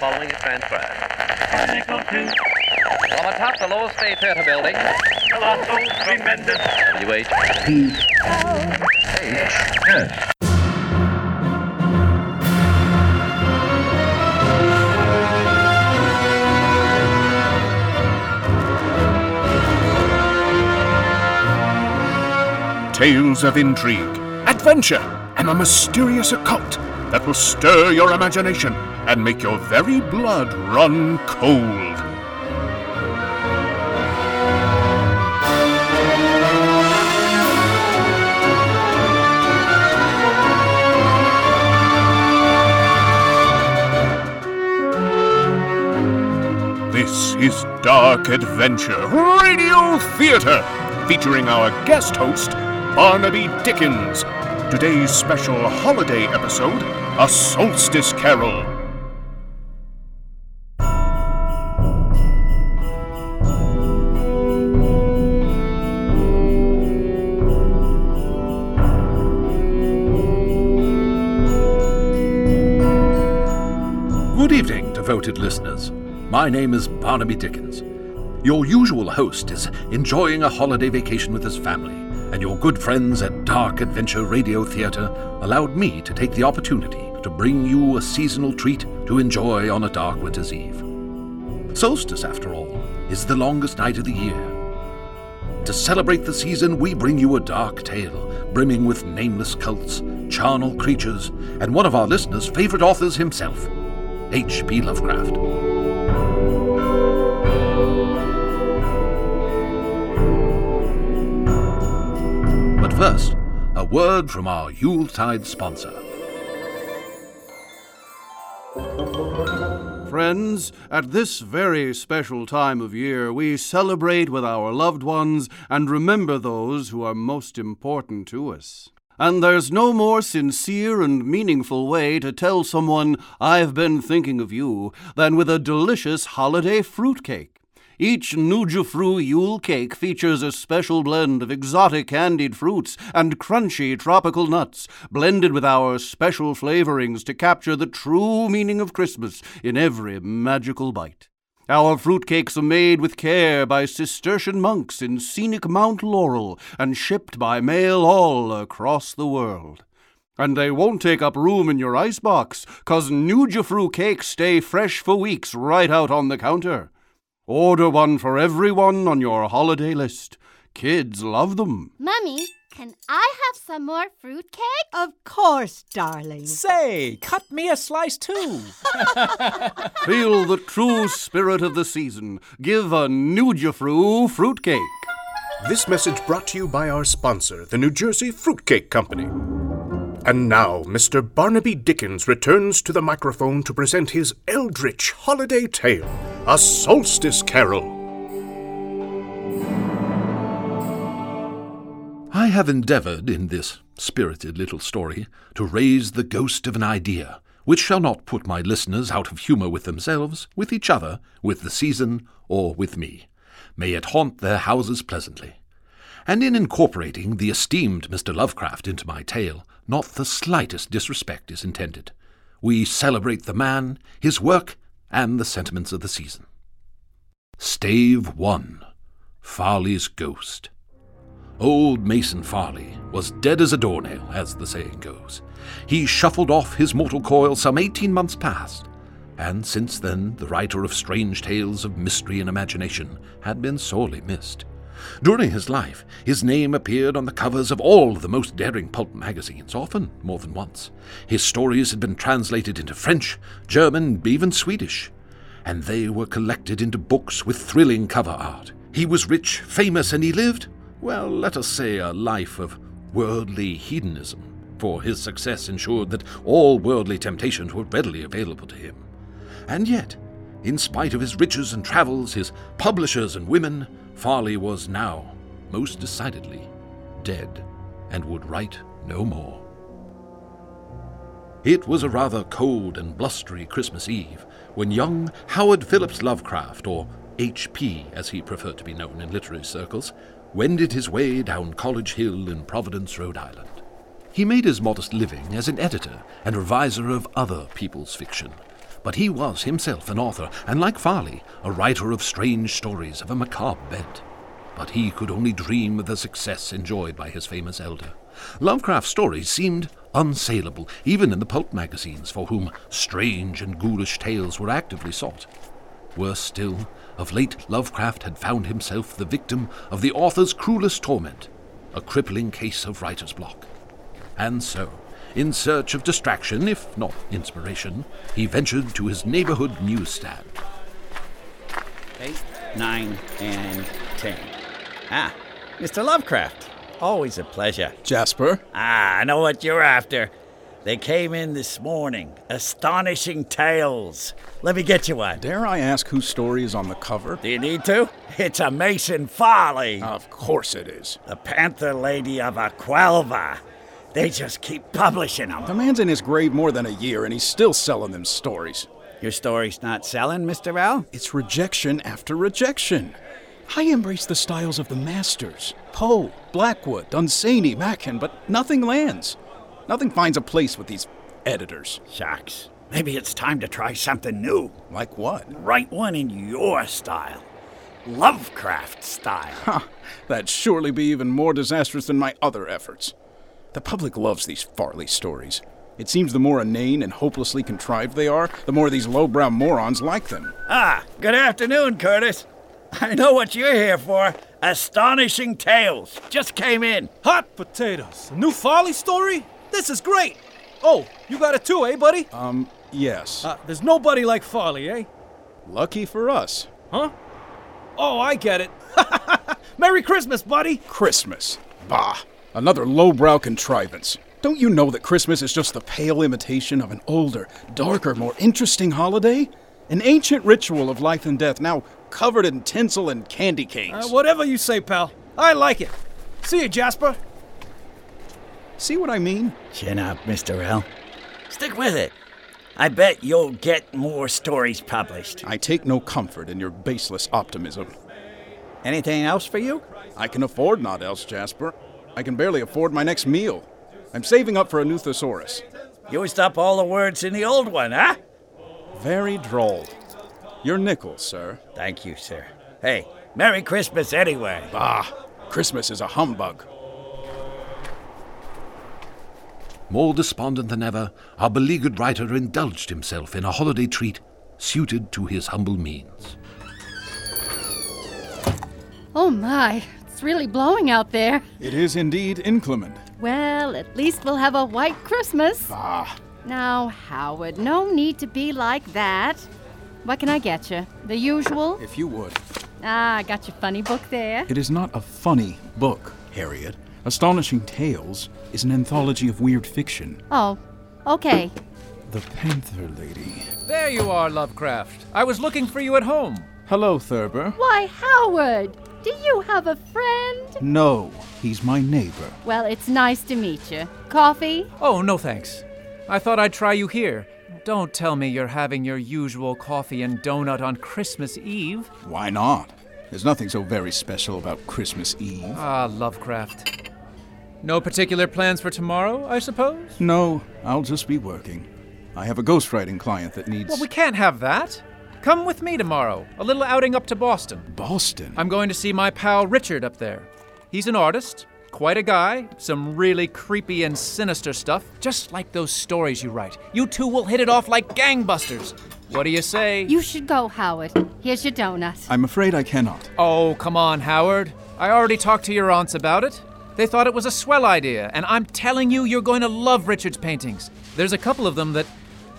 Following is transcribed. From atop the Loew's State Theater building, Colossal, tremendous. WH. Tales of intrigue, adventure, and a mysterious occult that will stir your imagination and make your very blood run cold. This is Dark Adventure Radio Theater, featuring our guest host, Barnaby Dickens. Today's special holiday episode, A Solstice Carol. Good evening, devoted listeners. My name is Barnaby Dickens. Your usual host is enjoying a holiday vacation with his family, and your good friends at Dark Adventure Radio Theatre allowed me to take the opportunity to bring you a seasonal treat to enjoy on a dark winter's eve. Solstice, after all, is the longest night of the year. To celebrate the season, we bring you a dark tale brimming with nameless cults, charnel creatures, and one of our listeners' favorite authors himself, H.P. Lovecraft. But first, a word from our Yuletide sponsor. Friends, at this very special time of year, we celebrate with our loved ones and remember those who are most important to us. And there's no more sincere and meaningful way to tell someone, I've been thinking of you, than with a delicious holiday fruitcake. Each Nujufru Yule cake features a special blend of exotic candied fruits and crunchy tropical nuts, blended with our special flavorings to capture the true meaning of Christmas in every magical bite. Our fruitcakes are made with care by Cistercian monks in scenic Mount Laurel and shipped by mail all across the world. And they won't take up room in your icebox, 'cause Nujufru cakes stay fresh for weeks right out on the counter. Order one for everyone on your holiday list. Kids love them. Mummy, can I have some more fruitcake? Of course, darling. Say, cut me a slice too. Feel the true spirit of the season. Give a Nujufru fruitcake. This message brought to you by our sponsor, the New Jersey Fruitcake Company. And now, Mr. Barnaby Dickens returns to the microphone to present his eldritch holiday tale, A Solstice Carol. I have endeavoured in this spirited little story to raise the ghost of an idea which shall not put my listeners out of humour with themselves, with each other, with the season, or with me. May it haunt their houses pleasantly. And in incorporating the esteemed Mr. Lovecraft into my tale, not the slightest disrespect is intended. We celebrate the man, his work, and the sentiments of the season. Stave 1 Farley's Ghost. Old Mason Farley was dead as a doornail, as the saying goes. He shuffled off his mortal coil some eighteen months past, and since then the writer of strange tales of mystery and imagination had been sorely missed. During his life, his name appeared on the covers of all the most daring pulp magazines, often more than once. His stories had been translated into French, German, even Swedish, and they were collected into books with thrilling cover art. He was rich, famous, and he lived, well, let us say, a life of worldly hedonism, for his success ensured that all worldly temptations were readily available to him. And yet, in spite of his riches and travels, his publishers and women, Farley was now, most decidedly, dead, and would write no more. It was a rather cold and blustery Christmas Eve when young Howard Phillips Lovecraft, or H.P. as he preferred to be known in literary circles, wended his way down College Hill in Providence, Rhode Island. He made his modest living as an editor and reviser of other people's fiction. But he was himself an author, and like Farley, a writer of strange stories of a macabre bent. But he could only dream of the success enjoyed by his famous elder. Lovecraft's stories seemed unsaleable, even in the pulp magazines, for whom strange and ghoulish tales were actively sought. Worse still, of late Lovecraft had found himself the victim of the author's cruelest torment, a crippling case of writer's block. And so, in search of distraction, if not inspiration, he ventured to his neighborhood newsstand. Eight, nine, and ten. Ah, Mr. Lovecraft. Always a pleasure. Jasper? Ah, I know what you're after. They came in this morning. Astonishing tales. Let me get you one. Dare I ask whose story is on the cover? Do you need to? It's a Mason Farley. Of course it is. The Panther Lady of Aquelva. They just keep publishing them. The man's in his grave more than a year and he's still selling them stories. Your story's not selling, Mr. L? It's rejection after rejection. I embrace the styles of the masters Poe, Blackwood, Dunsany, Machen, but nothing lands. Nothing finds a place with these editors. Shucks. Maybe it's time to try something new. Like what? Write one in your style. Lovecraft style. Huh. That'd surely be even more disastrous than my other efforts. The public loves these Farley stories. It seems the more inane and hopelessly contrived they are, the more these lowbrow morons like them. Ah, good afternoon, Curtis. I know what you're here for. Astonishing Tales. Just came in. Hot potatoes. A new Farley story? This is great. Oh, you got it too, eh, buddy? Um, yes. Uh, there's nobody like Farley, eh? Lucky for us. Huh? Oh, I get it. Merry Christmas, buddy. Christmas. Bah. Another lowbrow contrivance. Don't you know that Christmas is just the pale imitation of an older, darker, more interesting holiday? An ancient ritual of life and death, now covered in tinsel and candy canes. Uh, whatever you say, pal. I like it. See you, Jasper. See what I mean? Chin up, Mr. L. Stick with it. I bet you'll get more stories published. I take no comfort in your baseless optimism. Anything else for you? I can afford naught else, Jasper. I can barely afford my next meal. I'm saving up for a new thesaurus. Used up all the words in the old one, huh? Very droll. Your nickel, sir. Thank you, sir. Hey, Merry Christmas anyway. Bah, Christmas is a humbug. More despondent than ever, our beleaguered writer indulged himself in a holiday treat suited to his humble means. Oh my, it's really blowing out there. It is indeed inclement. Well, at least we'll have a white Christmas. Ah. Now, Howard, no need to be like that. What can I get you? The usual? If you would. Ah, I got your funny book there. It is not a funny book, Harriet. Astonishing Tales is an anthology of weird fiction. Oh, okay. The Panther Lady. There you are, Lovecraft. I was looking for you at home. Hello, Thurber. Why, Howard, do you have a friend? No, he's my neighbor. Well, it's nice to meet you. Coffee? Oh, no thanks. I thought I'd try you here. Don't tell me you're having your usual coffee and donut on Christmas Eve. Why not? There's nothing so very special about Christmas Eve. Ah, Lovecraft. No particular plans for tomorrow, I suppose? No, I'll just be working. I have a ghostwriting client that needs. Well, we can't have that. Come with me tomorrow. A little outing up to Boston. Boston? I'm going to see my pal Richard up there. He's an artist, quite a guy, some really creepy and sinister stuff, just like those stories you write. You two will hit it off like gangbusters. What do you say? You should go, Howard. Here's your donut. I'm afraid I cannot. Oh, come on, Howard. I already talked to your aunts about it. They thought it was a swell idea, and I'm telling you, you're going to love Richard's paintings. There's a couple of them that,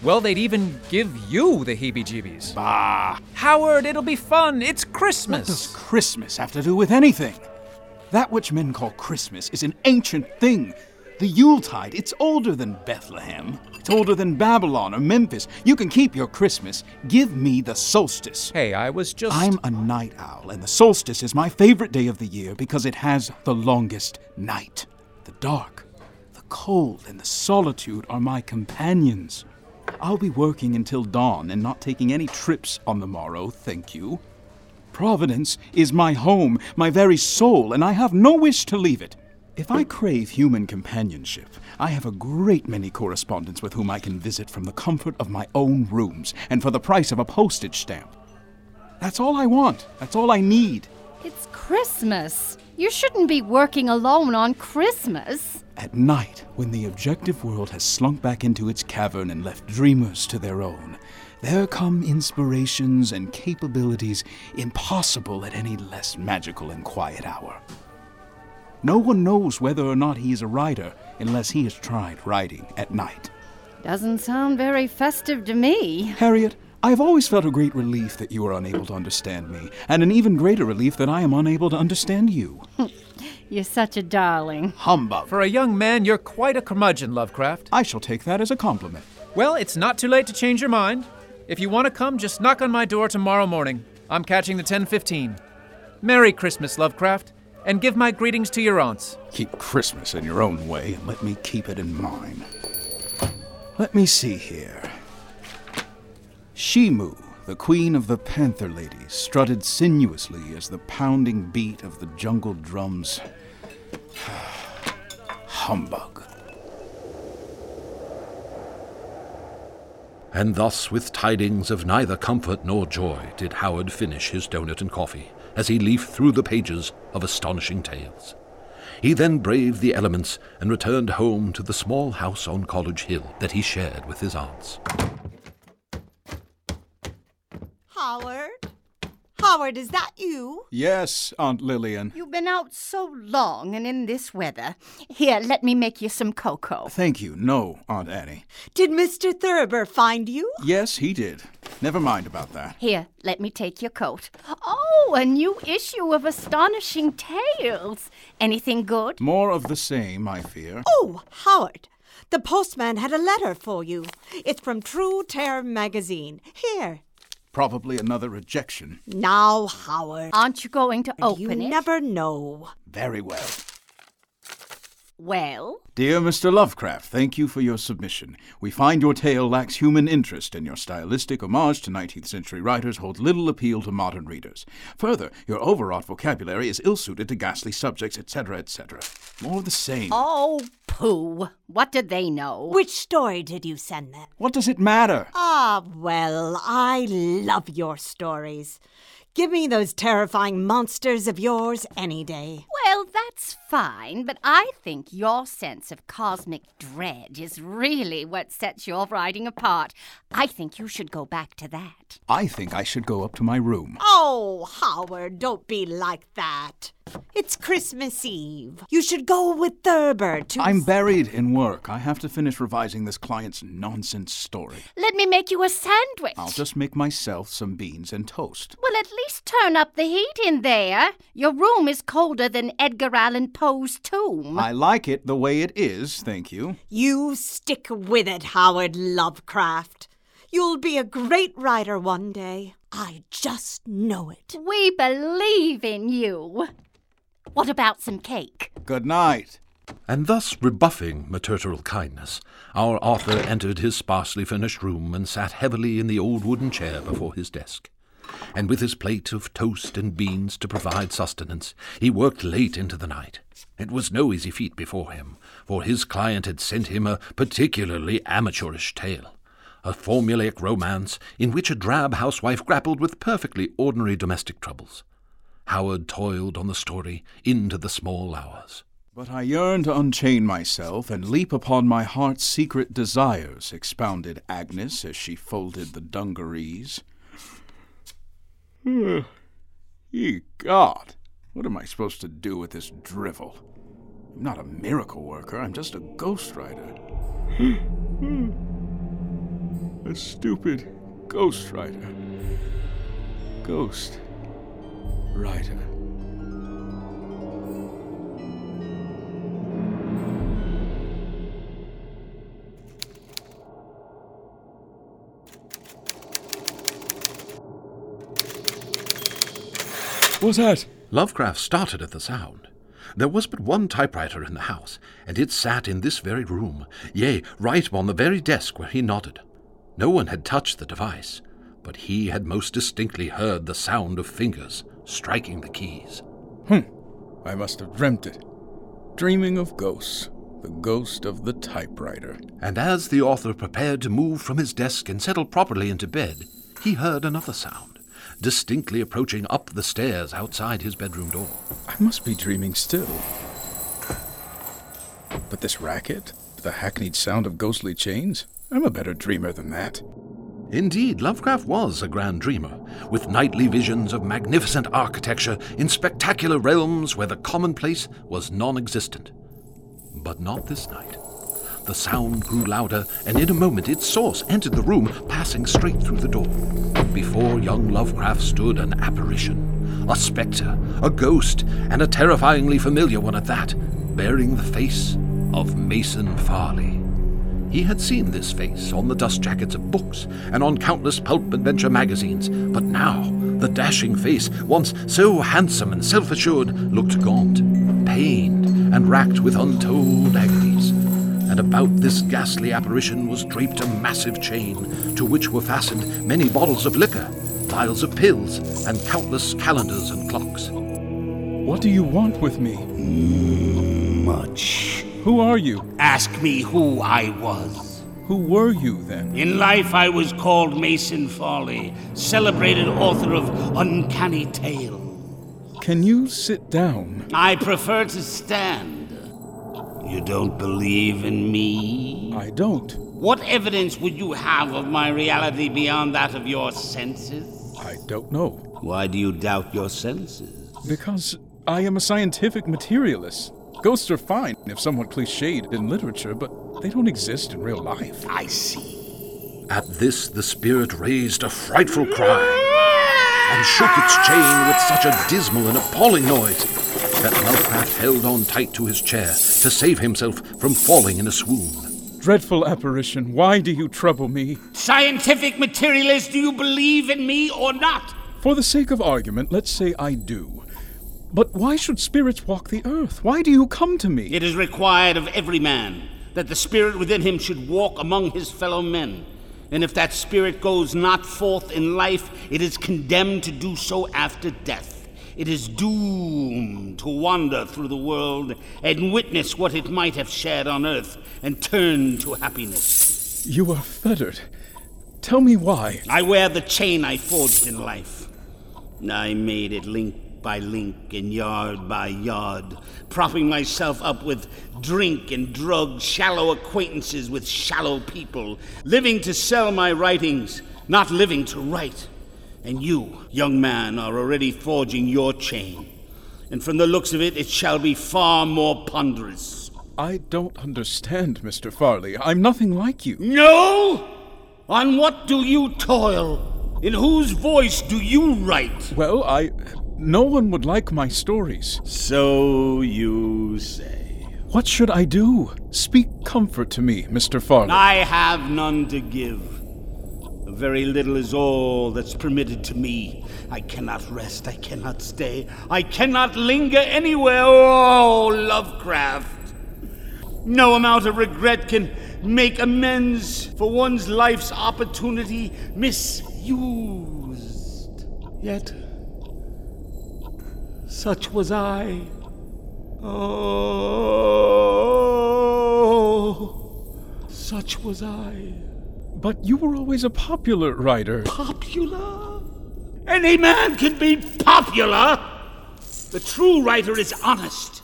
well, they'd even give you the heebie jeebies. Bah! Howard, it'll be fun. It's Christmas. What does Christmas have to do with anything? That which men call Christmas is an ancient thing. The Yuletide, it's older than Bethlehem. It's older than Babylon or Memphis. You can keep your Christmas. Give me the solstice. Hey, I was just. I'm a night owl, and the solstice is my favorite day of the year because it has the longest night. The dark, the cold, and the solitude are my companions. I'll be working until dawn and not taking any trips on the morrow, thank you. Providence is my home, my very soul, and I have no wish to leave it. If I crave human companionship, I have a great many correspondents with whom I can visit from the comfort of my own rooms and for the price of a postage stamp. That's all I want. That's all I need. It's Christmas. You shouldn't be working alone on Christmas. At night, when the objective world has slunk back into its cavern and left dreamers to their own, there come inspirations and capabilities impossible at any less magical and quiet hour. No one knows whether or not he is a writer unless he has tried writing at night. Doesn't sound very festive to me. Harriet, I have always felt a great relief that you are unable to understand me, and an even greater relief that I am unable to understand you. You're such a darling. Humbug. For a young man, you're quite a curmudgeon, Lovecraft. I shall take that as a compliment. Well, it's not too late to change your mind. If you want to come, just knock on my door tomorrow morning. I'm catching the 10:15. Merry Christmas, Lovecraft, and give my greetings to your aunts. Keep Christmas in your own way, and let me keep it in mine. Let me see here. Shimu, the queen of the panther ladies, strutted sinuously as the pounding beat of the jungle drums. Humbug. And thus, with tidings of neither comfort nor joy, did Howard finish his donut and coffee as he leafed through the pages of astonishing tales. He then braved the elements and returned home to the small house on College Hill that he shared with his aunts. Howard? Howard, is that you? Yes, Aunt Lillian. You've been out so long and in this weather. Here, let me make you some cocoa. Thank you. No, Aunt Annie. Did Mr. Thurber find you? Yes, he did. Never mind about that. Here, let me take your coat. Oh, a new issue of Astonishing Tales. Anything good? More of the same, I fear. Oh, Howard. The postman had a letter for you. It's from True Terror magazine. Here. Probably another rejection. Now, Howard. Aren't you going to open you it? You never know. Very well. Well, Dear Mr. Lovecraft, thank you for your submission. We find your tale lacks human interest, and your stylistic homage to 19th century writers holds little appeal to modern readers. Further, your overwrought vocabulary is ill suited to ghastly subjects, etc., etc. More of the same. oh, pooh. What did they know? Which story did you send them? What does it matter? Ah, well, I love your stories. Give me those terrifying monsters of yours any day. Well, that's fine, but I think your sense of cosmic dread is really what sets your writing apart. I think you should go back to that. I think I should go up to my room. Oh, Howard, don't be like that. It's Christmas Eve. You should go with Thurber to. I'm buried in work. I have to finish revising this client's nonsense story. Let me make you a sandwich. I'll just make myself some beans and toast. Well, at least turn up the heat in there. Your room is colder than Edgar Allan Poe's tomb. I like it the way it is, thank you. You stick with it, Howard Lovecraft. You'll be a great writer one day. I just know it. We believe in you. What about some cake? Good night. And thus rebuffing maternal kindness, our author entered his sparsely furnished room and sat heavily in the old wooden chair before his desk. And with his plate of toast and beans to provide sustenance, he worked late into the night. It was no easy feat before him, for his client had sent him a particularly amateurish tale, a formulaic romance in which a drab housewife grappled with perfectly ordinary domestic troubles. Howard toiled on the story into the small hours. But I yearn to unchain myself and leap upon my heart's secret desires, expounded Agnes as she folded the dungarees. Ye God, what am I supposed to do with this drivel? I'm not a miracle worker, I'm just a ghostwriter. a stupid ghostwriter. Ghost writer. What's that? Lovecraft started at the sound. There was but one typewriter in the house, and it sat in this very room, yea, right upon the very desk where he nodded. No one had touched the device, but he had most distinctly heard the sound of fingers striking the keys. Hmm. I must have dreamt it. Dreaming of ghosts. The ghost of the typewriter. And as the author prepared to move from his desk and settle properly into bed, he heard another sound, distinctly approaching up the stairs outside his bedroom door. I must be dreaming still. But this racket, the hackneyed sound of ghostly chains, I'm a better dreamer than that. Indeed, Lovecraft was a grand dreamer, with nightly visions of magnificent architecture in spectacular realms where the commonplace was non existent. But not this night. The sound grew louder, and in a moment its source entered the room, passing straight through the door. Before young Lovecraft stood an apparition, a spectre, a ghost, and a terrifyingly familiar one at that, bearing the face of Mason Farley. He had seen this face on the dust jackets of books and on countless pulp adventure magazines, but now the dashing face, once so handsome and self assured, looked gaunt, pained, and racked with untold agonies. And about this ghastly apparition was draped a massive chain, to which were fastened many bottles of liquor, vials of pills, and countless calendars and clocks. What do you want with me? Mm, much. Who are you? Ask me who I was. Who were you then? In life, I was called Mason Farley, celebrated author of Uncanny Tale. Can you sit down? I prefer to stand. You don't believe in me? I don't. What evidence would you have of my reality beyond that of your senses? I don't know. Why do you doubt your senses? Because I am a scientific materialist. Ghosts are fine if somewhat cliched in literature, but they don't exist in real life. I see. At this, the spirit raised a frightful cry and shook its chain with such a dismal and appalling noise that Lovecraft held on tight to his chair to save himself from falling in a swoon. Dreadful apparition, why do you trouble me? Scientific materialist, do you believe in me or not? For the sake of argument, let's say I do. But why should spirits walk the earth? Why do you come to me? It is required of every man that the spirit within him should walk among his fellow men. And if that spirit goes not forth in life, it is condemned to do so after death. It is doomed to wander through the world and witness what it might have shared on earth and turn to happiness. You are fettered. Tell me why. I wear the chain I forged in life. I made it link by link and yard by yard, propping myself up with drink and drugs, shallow acquaintances with shallow people, living to sell my writings, not living to write. And you, young man, are already forging your chain. And from the looks of it, it shall be far more ponderous. I don't understand, Mr. Farley. I'm nothing like you. No? On what do you toil? In whose voice do you write? Well, I. No one would like my stories. So you say. What should I do? Speak comfort to me, Mr. Farley. I have none to give. Very little is all that's permitted to me. I cannot rest, I cannot stay, I cannot linger anywhere. Oh, Lovecraft! No amount of regret can make amends for one's life's opportunity misused. Yet, such was I. Oh, such was I. But you were always a popular writer. Popular? Any man can be popular. The true writer is honest.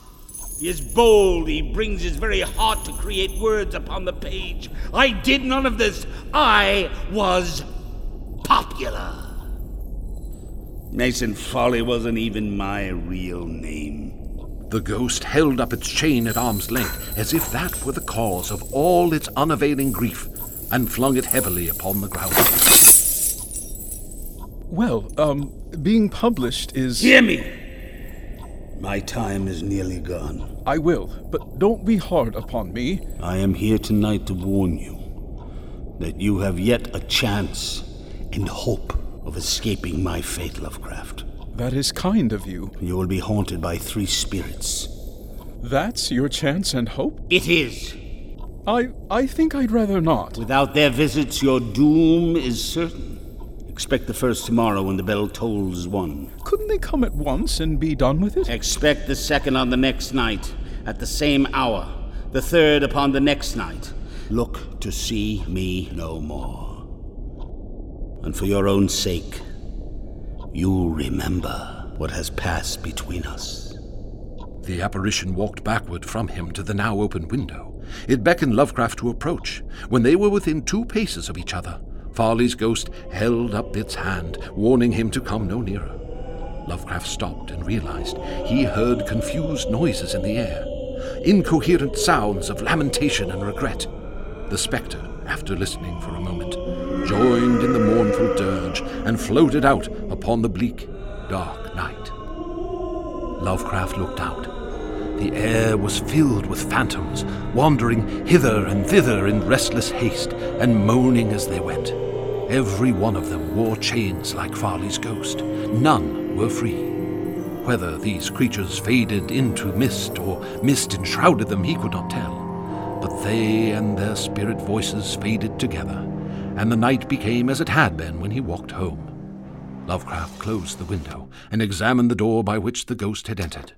He is bold. He brings his very heart to create words upon the page. I did none of this. I was popular. Mason Farley wasn't even my real name. The ghost held up its chain at arm's length, as if that were the cause of all its unavailing grief, and flung it heavily upon the ground. Well, um, being published is. Hear me! My time is nearly gone. I will, but don't be hard upon me. I am here tonight to warn you that you have yet a chance and hope of escaping my fate, Lovecraft. That is kind of you. You will be haunted by three spirits. That's your chance and hope? It is. I I think I'd rather not. Without their visits, your doom is certain. Expect the first tomorrow when the bell tolls one. Couldn't they come at once and be done with it? Expect the second on the next night. at the same hour, the third upon the next night. Look to see me no more. And for your own sake, you'll remember what has passed between us. The apparition walked backward from him to the now open window. It beckoned Lovecraft to approach. When they were within two paces of each other, Farley's ghost held up its hand, warning him to come no nearer. Lovecraft stopped and realized he heard confused noises in the air, incoherent sounds of lamentation and regret. The spectre, after listening for a moment, joined in the mournful dirge and floated out upon the bleak, dark night. Lovecraft looked out. The air was filled with phantoms, wandering hither and thither in restless haste and moaning as they went. Every one of them wore chains like Farley's ghost. None were free. Whether these creatures faded into mist or mist enshrouded them, he could not tell. But they and their spirit voices faded together, and the night became as it had been when he walked home. Lovecraft closed the window and examined the door by which the ghost had entered.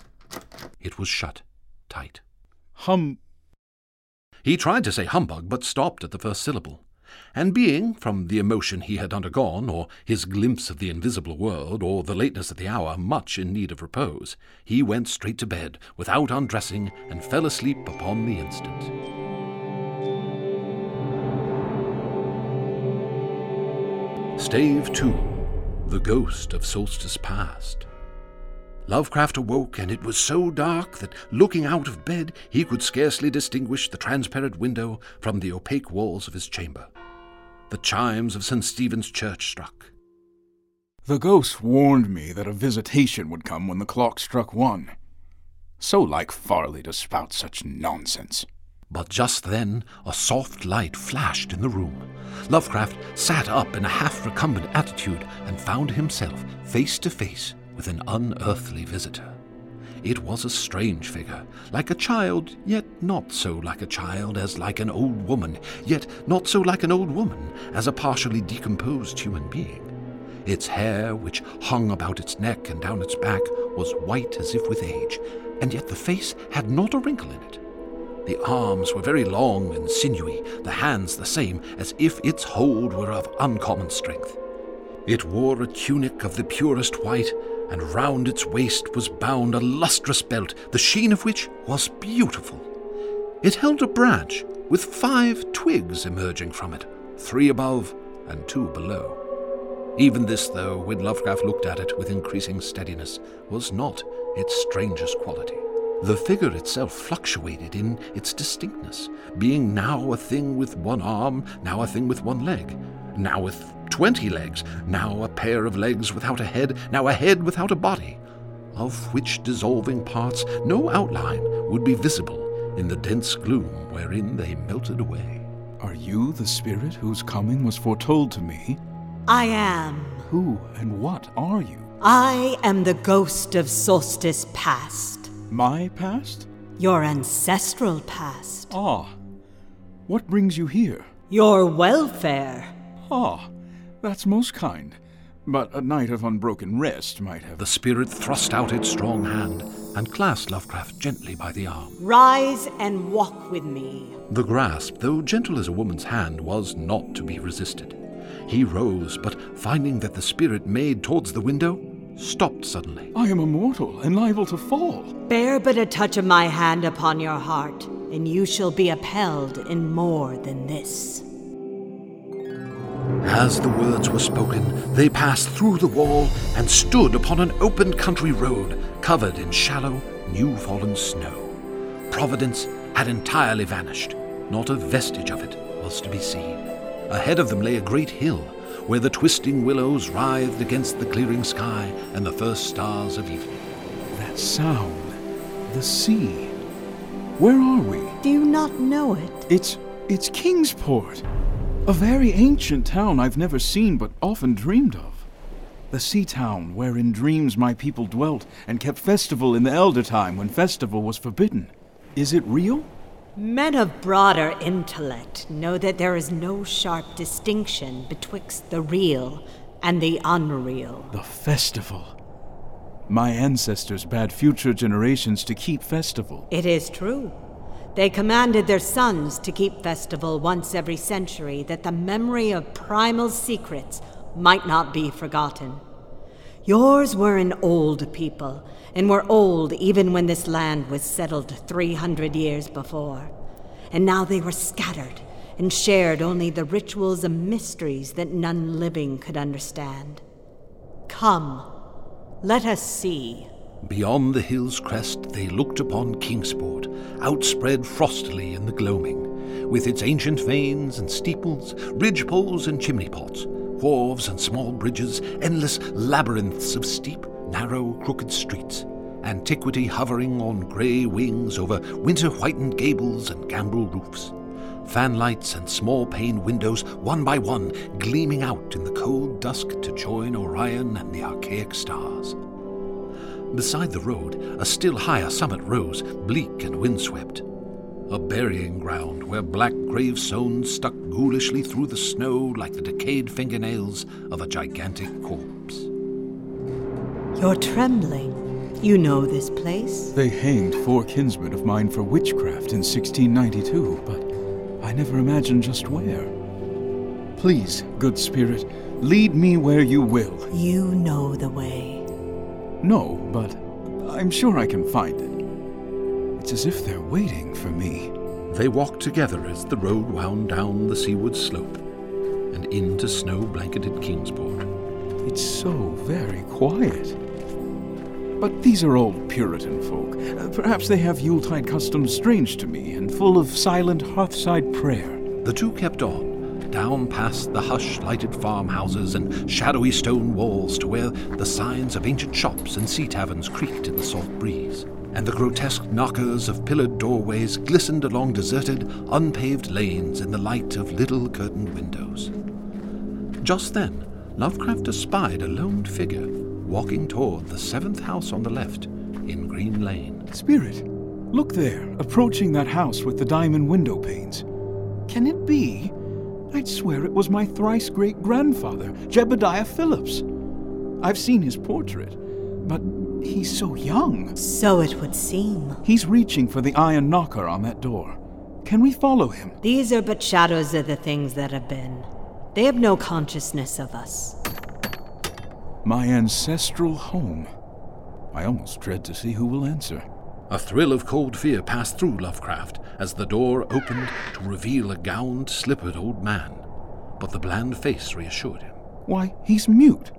It was shut tight. Hum. He tried to say humbug, but stopped at the first syllable. And being, from the emotion he had undergone, or his glimpse of the invisible world, or the lateness of the hour, much in need of repose, he went straight to bed, without undressing, and fell asleep upon the instant. Stave 2 The Ghost of Solstice Past. Lovecraft awoke, and it was so dark that, looking out of bed, he could scarcely distinguish the transparent window from the opaque walls of his chamber. The chimes of St. Stephen's Church struck. The ghost warned me that a visitation would come when the clock struck one. So like Farley to spout such nonsense. But just then a soft light flashed in the room. Lovecraft sat up in a half recumbent attitude and found himself face to face with an unearthly visitor. It was a strange figure, like a child, yet not so like a child as like an old woman, yet not so like an old woman as a partially decomposed human being. Its hair, which hung about its neck and down its back, was white as if with age, and yet the face had not a wrinkle in it. The arms were very long and sinewy, the hands the same, as if its hold were of uncommon strength. It wore a tunic of the purest white, and round its waist was bound a lustrous belt, the sheen of which was beautiful. It held a branch with five twigs emerging from it, three above and two below. Even this, though, when Lovecraft looked at it with increasing steadiness, was not its strangest quality. The figure itself fluctuated in its distinctness, being now a thing with one arm, now a thing with one leg, now with twenty legs, now a pair of legs without a head, now a head without a body, of which dissolving parts no outline would be visible in the dense gloom wherein they melted away. Are you the spirit whose coming was foretold to me? I am. Who and what are you? I am the ghost of Solstice Past. My past? Your ancestral past. Ah. What brings you here? Your welfare. Ah, that's most kind. But a night of unbroken rest might have. The spirit thrust out its strong hand and clasped Lovecraft gently by the arm. Rise and walk with me. The grasp, though gentle as a woman's hand, was not to be resisted. He rose, but finding that the spirit made towards the window, stopped suddenly. I am immortal and liable to fall. Bear but a touch of my hand upon your heart, and you shall be upheld in more than this. As the words were spoken, they passed through the wall and stood upon an open country road covered in shallow, new fallen snow. Providence had entirely vanished. Not a vestige of it was to be seen. Ahead of them lay a great hill, where the twisting willows writhed against the clearing sky and the first stars of evening. That sound. The sea. Where are we? Do you not know it? It's. it's Kingsport. A very ancient town I've never seen but often dreamed of. The sea town where in dreams my people dwelt and kept festival in the elder time when festival was forbidden. Is it real? Men of broader intellect know that there is no sharp distinction betwixt the real and the unreal. The festival. My ancestors bade future generations to keep festival. It is true. They commanded their sons to keep festival once every century that the memory of primal secrets might not be forgotten. Yours were an old people, and were old even when this land was settled 300 years before. And now they were scattered and shared only the rituals and mysteries that none living could understand. Come, let us see. Beyond the hill's crest, they looked upon Kingsport, outspread frostily in the gloaming, with its ancient vanes and steeples, ridge poles and chimney pots, wharves and small bridges, endless labyrinths of steep, narrow, crooked streets, antiquity hovering on grey wings over winter whitened gables and gambrel roofs, fanlights and small pane windows, one by one, gleaming out in the cold dusk to join Orion and the archaic stars. Beside the road, a still higher summit rose, bleak and windswept. A burying ground where black gravestones stuck ghoulishly through the snow like the decayed fingernails of a gigantic corpse. You're trembling. You know this place? They hanged four kinsmen of mine for witchcraft in 1692, but I never imagined just where. Please, good spirit, lead me where you will. You know the way. No, but I'm sure I can find it. It's as if they're waiting for me. They walked together as the road wound down the seaward slope and into snow blanketed Kingsport. It's so very quiet. But these are old Puritan folk. Uh, perhaps they have Yuletide customs strange to me and full of silent hearthside prayer. The two kept on, down past the hush lighted farmhouses and shadowy stone walls to where the signs of ancient shops and sea taverns creaked in the salt breeze, and the grotesque knockers of pillared doorways glistened along deserted, unpaved lanes in the light of little curtained windows. Just then, Lovecraft espied a lone figure walking toward the seventh house on the left in Green Lane. Spirit, look there, approaching that house with the diamond window panes. Can it be? I'd swear it was my thrice great grandfather, Jebediah Phillips. I've seen his portrait, but he's so young. So it would seem. He's reaching for the iron knocker on that door. Can we follow him? These are but shadows of the things that have been. They have no consciousness of us. My ancestral home. I almost dread to see who will answer. A thrill of cold fear passed through Lovecraft as the door opened to reveal a gowned, slippered old man. But the bland face reassured him. Why, he's mute.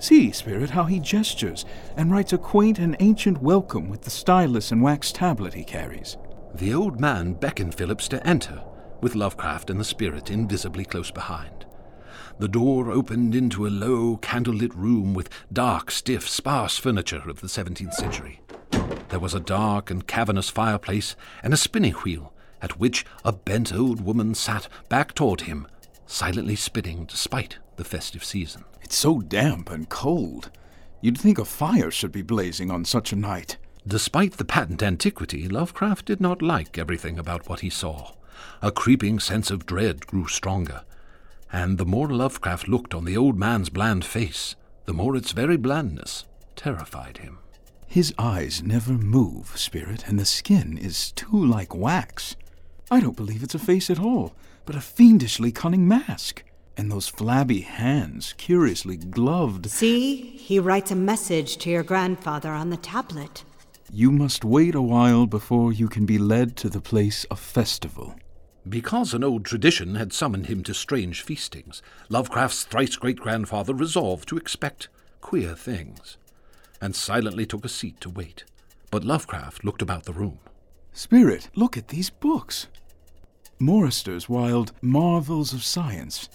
See, Spirit, how he gestures and writes a quaint and ancient welcome with the stylus and wax tablet he carries. The old man beckoned Phillips to enter, with Lovecraft and the spirit invisibly close behind. The door opened into a low, candlelit room with dark, stiff, sparse furniture of the 17th century. There was a dark and cavernous fireplace and a spinning wheel, at which a bent old woman sat back toward him, silently spitting despite the festive season. It's so damp and cold. You'd think a fire should be blazing on such a night. Despite the patent antiquity, Lovecraft did not like everything about what he saw. A creeping sense of dread grew stronger, and the more Lovecraft looked on the old man's bland face, the more its very blandness terrified him. His eyes never move, Spirit, and the skin is too like wax. I don't believe it's a face at all, but a fiendishly cunning mask. And those flabby hands, curiously gloved. See, he writes a message to your grandfather on the tablet. You must wait a while before you can be led to the place of festival. Because an old tradition had summoned him to strange feastings, Lovecraft's thrice great grandfather resolved to expect queer things, and silently took a seat to wait. But Lovecraft looked about the room. Spirit, look at these books. Morryster's wild Marvels of Science.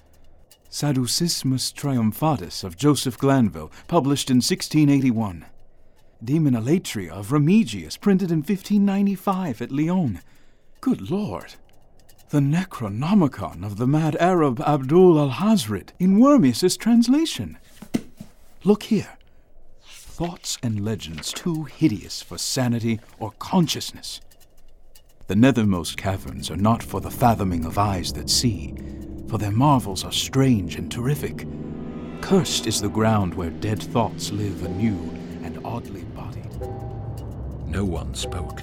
Sadducismus Triumphatus of Joseph Glanvill, published in 1681. Demonolatria of Remigius, printed in 1595 at Lyon. Good Lord! The Necronomicon of the mad Arab Abdul Alhazred in Wormius's translation. Look here. Thoughts and legends too hideous for sanity or consciousness. The nethermost caverns are not for the fathoming of eyes that see, for their marvels are strange and terrific. Cursed is the ground where dead thoughts live anew, and oddly bodied. No one spoke.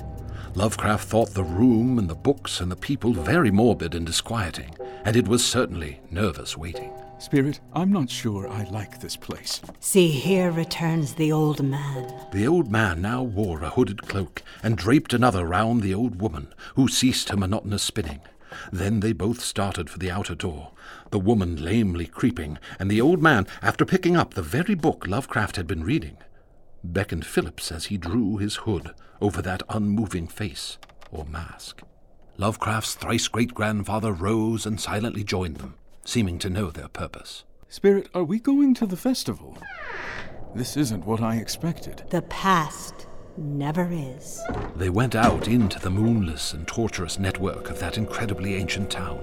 Lovecraft thought the room and the books and the people very morbid and disquieting, and it was certainly nervous waiting. Spirit, I'm not sure I like this place. See, here returns the old man. The old man now wore a hooded cloak and draped another round the old woman, who ceased her monotonous spinning. Then they both started for the outer door, the woman lamely creeping, and the old man, after picking up the very book Lovecraft had been reading, beckoned Phillips as he drew his hood over that unmoving face or mask. Lovecraft's thrice great grandfather rose and silently joined them, seeming to know their purpose. Spirit, are we going to the festival? This isn't what I expected. The past never is. They went out into the moonless and tortuous network of that incredibly ancient town.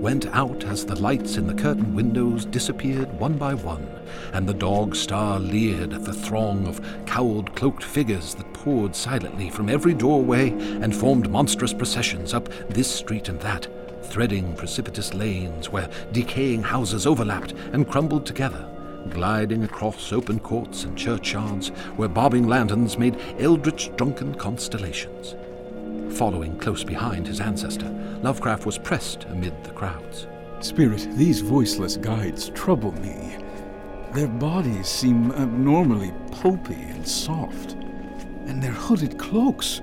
Went out as the lights in the curtained windows disappeared one by one, and the dog star leered at the throng of cowled, cloaked figures that poured silently from every doorway and formed monstrous processions up this street and that, threading precipitous lanes where decaying houses overlapped and crumbled together gliding across open courts and churchyards where bobbing lanterns made eldritch drunken constellations. Following close behind his ancestor, Lovecraft was pressed amid the crowds. Spirit, these voiceless guides trouble me. Their bodies seem abnormally pulpy and soft, and their hooded cloaks.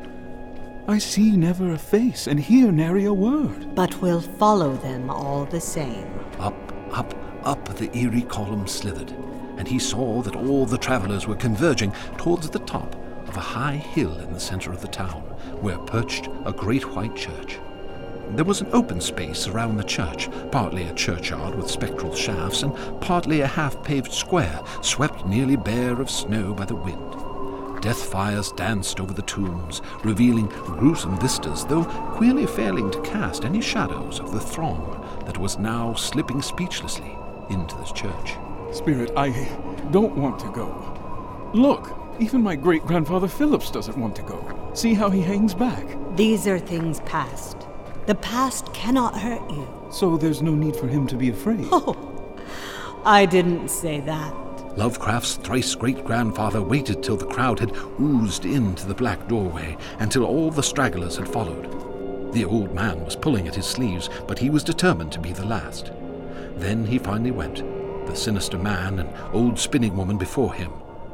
I see never a face and hear nary a word. But we'll follow them all the same. Up, up, up the eerie column slithered, and he saw that all the travellers were converging towards the top of a high hill in the center of the town, where perched a great white church. There was an open space around the church, partly a churchyard with spectral shafts, and partly a half paved square swept nearly bare of snow by the wind. Death fires danced over the tombs, revealing gruesome vistas, though queerly failing to cast any shadows of the throng that was now slipping speechlessly into the church. Spirit, I don't want to go. Look, even my great grandfather Phillips doesn't want to go. See how he hangs back. These are things past. The past cannot hurt you. So there's no need for him to be afraid. Oh, I didn't say that. Lovecraft's thrice great grandfather waited till the crowd had oozed into the black doorway, and till all the stragglers had followed. The old man was pulling at his sleeves, but he was determined to be the last. Then he finally went, the sinister man and old spinning woman before him,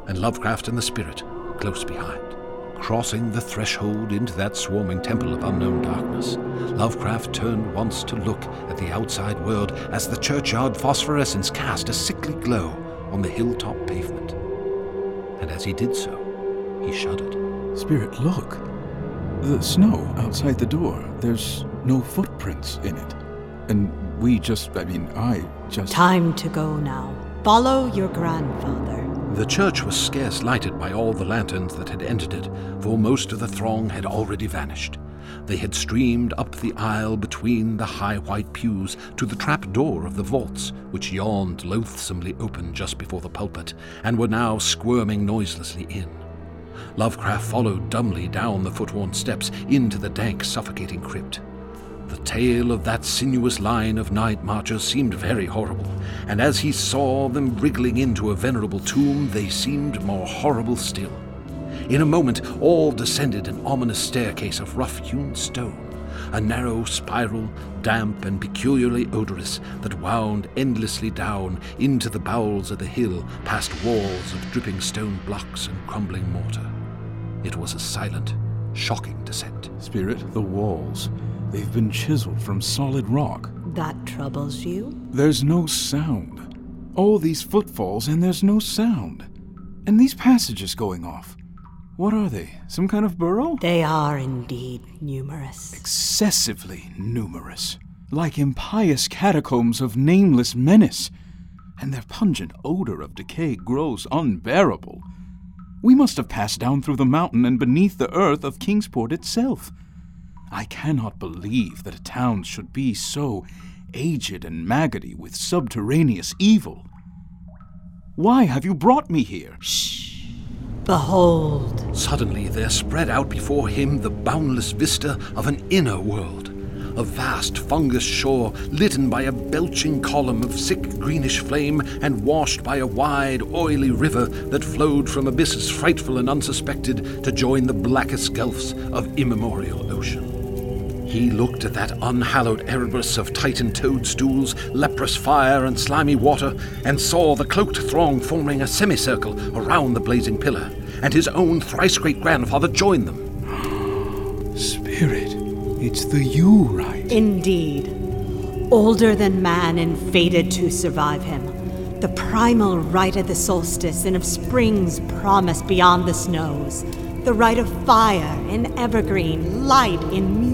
and Lovecraft and the spirit close behind. Crossing the threshold into that swarming temple of unknown darkness, Lovecraft turned once to look at the outside world as the churchyard phosphorescence cast a sickly glow on the hilltop pavement. And as he did so, he shuddered. Spirit, look. The snow outside the door, there's no footprints in it. And we just, I mean, I just. Time to go now. Follow your grandfather. The church was scarce lighted by all the lanterns that had entered it, for most of the throng had already vanished. They had streamed up the aisle between the high white pews to the trap door of the vaults, which yawned loathsomely open just before the pulpit, and were now squirming noiselessly in. Lovecraft followed dumbly down the foot-worn steps into the dank, suffocating crypt. The tale of that sinuous line of night marchers seemed very horrible, and as he saw them wriggling into a venerable tomb, they seemed more horrible still. In a moment, all descended an ominous staircase of rough hewn stone, a narrow spiral, damp and peculiarly odorous, that wound endlessly down into the bowels of the hill past walls of dripping stone blocks and crumbling mortar. It was a silent, shocking descent. Spirit, the walls. They've been chiseled from solid rock. That troubles you? There's no sound. All these footfalls, and there's no sound. And these passages going off. What are they? Some kind of burrow? They are indeed numerous. Excessively numerous. Like impious catacombs of nameless menace. And their pungent odor of decay grows unbearable. We must have passed down through the mountain and beneath the earth of Kingsport itself. I cannot believe that a town should be so aged and maggoty with subterraneous evil. Why have you brought me here? Shh. Behold. Suddenly there spread out before him the boundless vista of an inner world. a vast fungus shore litten by a belching column of sick greenish flame and washed by a wide, oily river that flowed from abysses frightful and unsuspected to join the blackest gulfs of immemorial ocean. He looked at that unhallowed Erebus of Titan toadstools, leprous fire, and slimy water, and saw the cloaked throng forming a semicircle around the blazing pillar, and his own thrice great grandfather joined them. Spirit, it's the Yule rite? Indeed. Older than man and fated to survive him. The primal rite of the solstice and of spring's promise beyond the snows. The rite of fire in evergreen, light in music.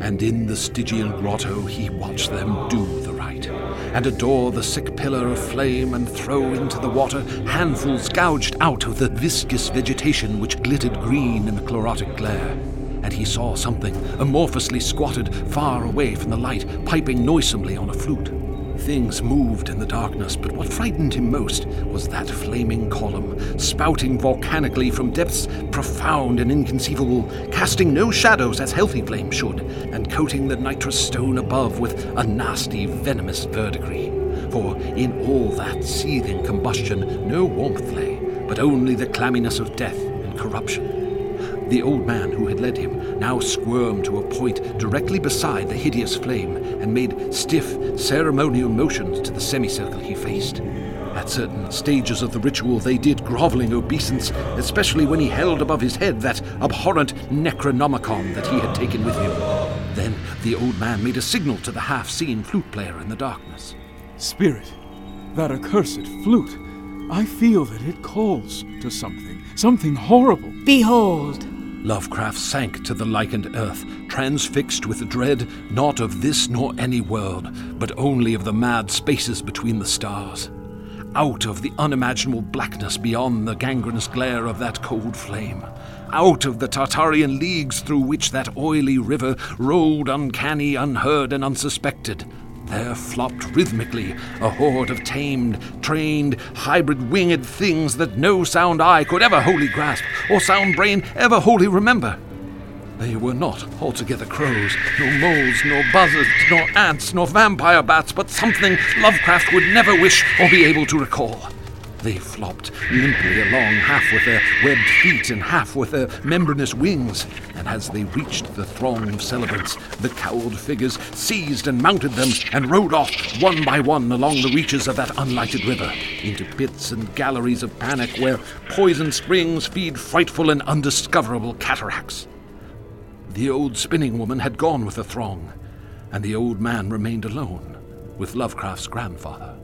And in the Stygian grotto he watched them do the rite, and adore the sick pillar of flame, and throw into the water handfuls gouged out of the viscous vegetation which glittered green in the chlorotic glare. And he saw something amorphously squatted far away from the light, piping noisomely on a flute. Things moved in the darkness, but what frightened him most was that flaming column, spouting volcanically from depths profound and inconceivable, casting no shadows as healthy flame should, and coating the nitrous stone above with a nasty, venomous verdigris. For in all that seething combustion no warmth lay, but only the clamminess of death and corruption. The old man who had led him now squirmed to a point directly beside the hideous flame and made stiff, ceremonial motions to the semicircle he faced. At certain stages of the ritual, they did groveling obeisance, especially when he held above his head that abhorrent Necronomicon that he had taken with him. Then the old man made a signal to the half seen flute player in the darkness. Spirit, that accursed flute. I feel that it calls to something, something horrible. Behold, Lovecraft sank to the lichened earth, transfixed with dread not of this nor any world, but only of the mad spaces between the stars. Out of the unimaginable blackness beyond the gangrenous glare of that cold flame. Out of the Tartarian leagues through which that oily river rolled uncanny, unheard, and unsuspected there flopped rhythmically a horde of tamed, trained, hybrid winged things that no sound eye could ever wholly grasp, or sound brain ever wholly remember. They were not altogether crows, nor moles, nor buzzards, nor ants, nor vampire bats, but something Lovecraft would never wish or be able to recall. They flopped limply along, half with their webbed feet and half with their membranous wings. And as they reached the throng of celebrants, the cowled figures seized and mounted them and rode off one by one along the reaches of that unlighted river into pits and galleries of panic where poison springs feed frightful and undiscoverable cataracts. The old spinning woman had gone with the throng, and the old man remained alone with Lovecraft's grandfather.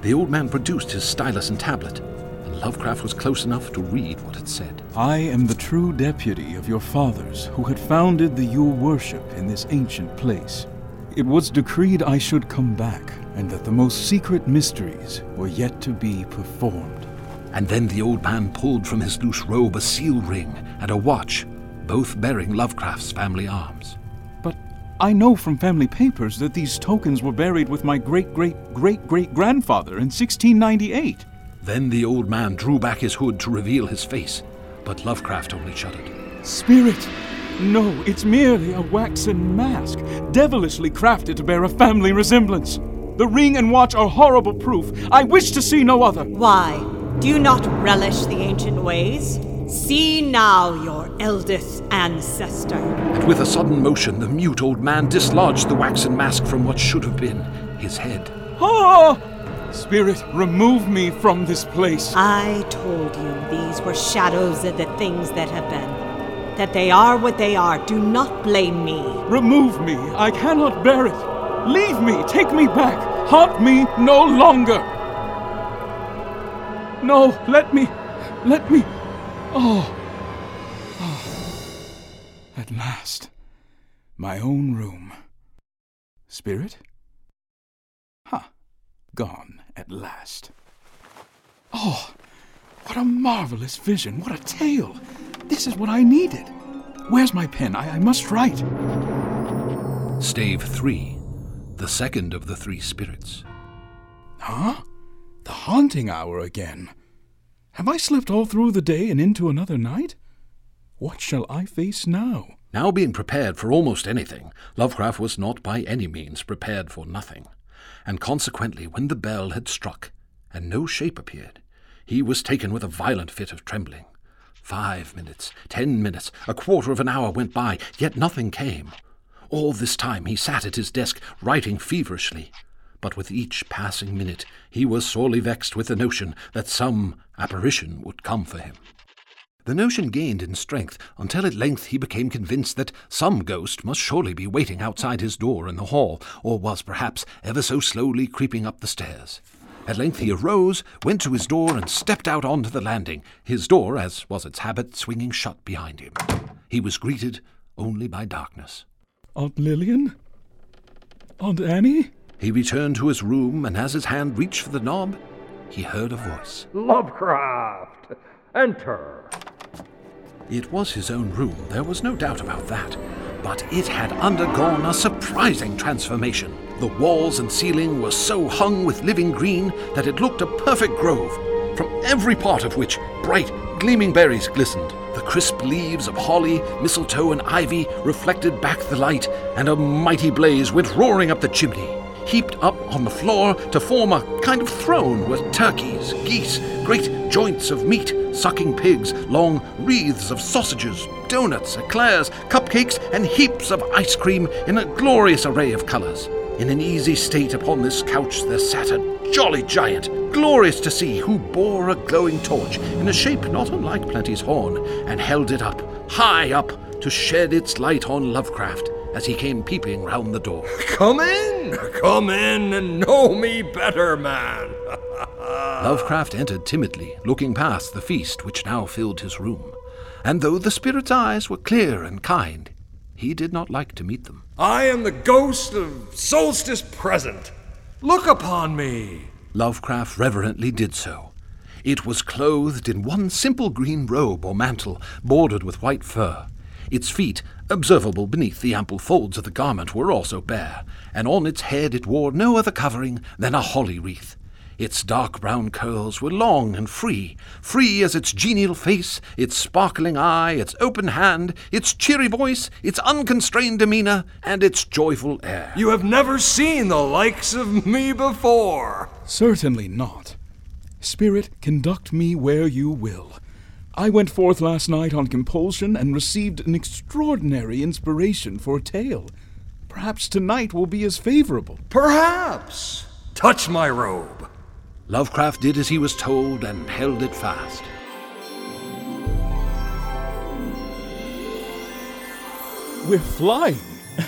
The old man produced his stylus and tablet, and Lovecraft was close enough to read what it said. I am the true deputy of your fathers, who had founded the Yule worship in this ancient place. It was decreed I should come back, and that the most secret mysteries were yet to be performed. And then the old man pulled from his loose robe a seal ring and a watch, both bearing Lovecraft's family arms. But I know from family papers that these tokens were buried with my great great great great grandfather in 1698. Then the old man drew back his hood to reveal his face, but Lovecraft only shuddered. Spirit! No, it's merely a waxen mask, devilishly crafted to bear a family resemblance. The ring and watch are horrible proof. I wish to see no other. Why? Do you not relish the ancient ways? See now your eldest ancestor. And with a sudden motion, the mute old man dislodged the waxen mask from what should have been his head. Ah! Spirit, remove me from this place. I told you these were shadows of the things that have been. That they are what they are. Do not blame me. Remove me. I cannot bear it. Leave me. Take me back. Haunt me no longer. No, let me. Let me. Oh. oh. At last. My own room. Spirit? Huh. Gone at last. Oh, what a marvelous vision. What a tale. This is what I needed. Where's my pen? I, I must write. Stave 3, the second of the three spirits. Huh? The haunting hour again. Have I slept all through the day and into another night? What shall I face now? Now being prepared for almost anything, Lovecraft was not by any means prepared for nothing, and consequently when the bell had struck, and no shape appeared, he was taken with a violent fit of trembling. Five minutes, ten minutes, a quarter of an hour went by, yet nothing came. All this time he sat at his desk, writing feverishly. But with each passing minute he was sorely vexed with the notion that some apparition would come for him. The notion gained in strength until at length he became convinced that some ghost must surely be waiting outside his door in the hall, or was perhaps ever so slowly creeping up the stairs. At length he arose, went to his door, and stepped out onto the landing, his door, as was its habit, swinging shut behind him. He was greeted only by darkness. Aunt Lillian? Aunt Annie? He returned to his room, and as his hand reached for the knob, he heard a voice. Lovecraft, enter. It was his own room, there was no doubt about that. But it had undergone a surprising transformation. The walls and ceiling were so hung with living green that it looked a perfect grove, from every part of which bright, gleaming berries glistened. The crisp leaves of holly, mistletoe, and ivy reflected back the light, and a mighty blaze went roaring up the chimney heaped up on the floor to form a kind of throne with turkeys, geese, great joints of meat, sucking pigs, long wreaths of sausages, donuts, eclairs, cupcakes, and heaps of ice cream in a glorious array of colors. In an easy state upon this couch there sat a jolly giant, glorious to see, who bore a glowing torch in a shape not unlike Plenty's horn, and held it up, high up, to shed its light on Lovecraft as he came peeping round the door. Come in! Come in and know me better, man! Lovecraft entered timidly, looking past the feast which now filled his room. And though the spirit's eyes were clear and kind, he did not like to meet them. I am the ghost of Solstice Present. Look upon me! Lovecraft reverently did so. It was clothed in one simple green robe or mantle, bordered with white fur. Its feet, observable beneath the ample folds of the garment, were also bare, and on its head it wore no other covering than a holly wreath. Its dark brown curls were long and free, free as its genial face, its sparkling eye, its open hand, its cheery voice, its unconstrained demeanor, and its joyful air. You have never seen the likes of me before. Certainly not. Spirit, conduct me where you will. I went forth last night on compulsion and received an extraordinary inspiration for a tale. Perhaps tonight will be as favorable. Perhaps. Touch my robe. Lovecraft did as he was told and held it fast. We're flying.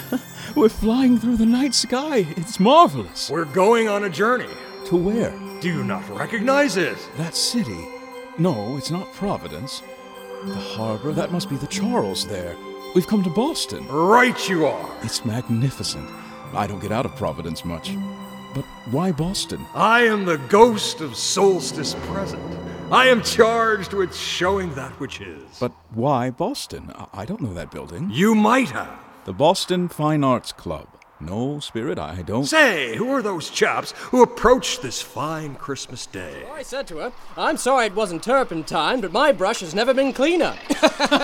We're flying through the night sky. It's marvelous. We're going on a journey. To where? Do you not recognize it? That city. No, it's not Providence. The harbor, that must be the Charles there. We've come to Boston. Right you are. It's magnificent. I don't get out of Providence much. But why Boston? I am the ghost of Solstice Present. I am charged with showing that which is. But why Boston? I, I don't know that building. You might have. The Boston Fine Arts Club. No, Spirit, I don't. Say, who are those chaps who approached this fine Christmas day? Oh, I said to her, I'm sorry it wasn't turpentine, but my brush has never been cleaner.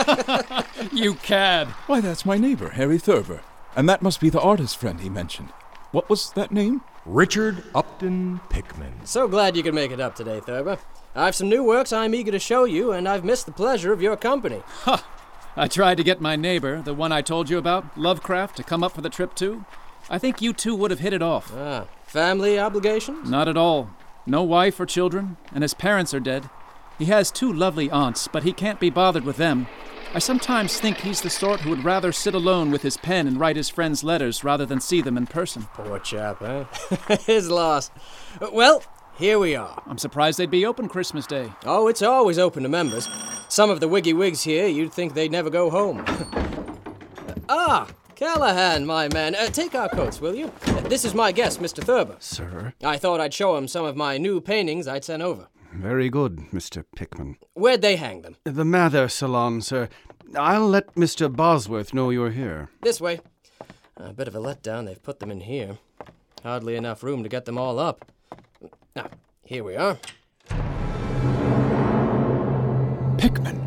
you cad. Why, that's my neighbor, Harry Thurber. And that must be the artist friend he mentioned. What was that name? Richard Upton Pickman. So glad you could make it up today, Thurber. I've some new works I'm eager to show you, and I've missed the pleasure of your company. Huh. I tried to get my neighbor, the one I told you about, Lovecraft, to come up for the trip too. I think you two would have hit it off. Ah, family obligations? Not at all. No wife or children, and his parents are dead. He has two lovely aunts, but he can't be bothered with them. I sometimes think he's the sort who would rather sit alone with his pen and write his friends letters rather than see them in person. Poor chap, eh? his loss. Well, here we are. I'm surprised they'd be open Christmas Day. Oh, it's always open to members. Some of the Wiggy Wigs here, you'd think they'd never go home. ah, Callahan, my man, uh, take our coats, will you? Uh, this is my guest, Mr. Thurber. Sir? I thought I'd show him some of my new paintings I'd sent over. Very good, Mr. Pickman. Where'd they hang them? The Mather Salon, sir. I'll let Mr. Bosworth know you're here. This way. A bit of a letdown they've put them in here. Hardly enough room to get them all up. Now, here we are. Pickman,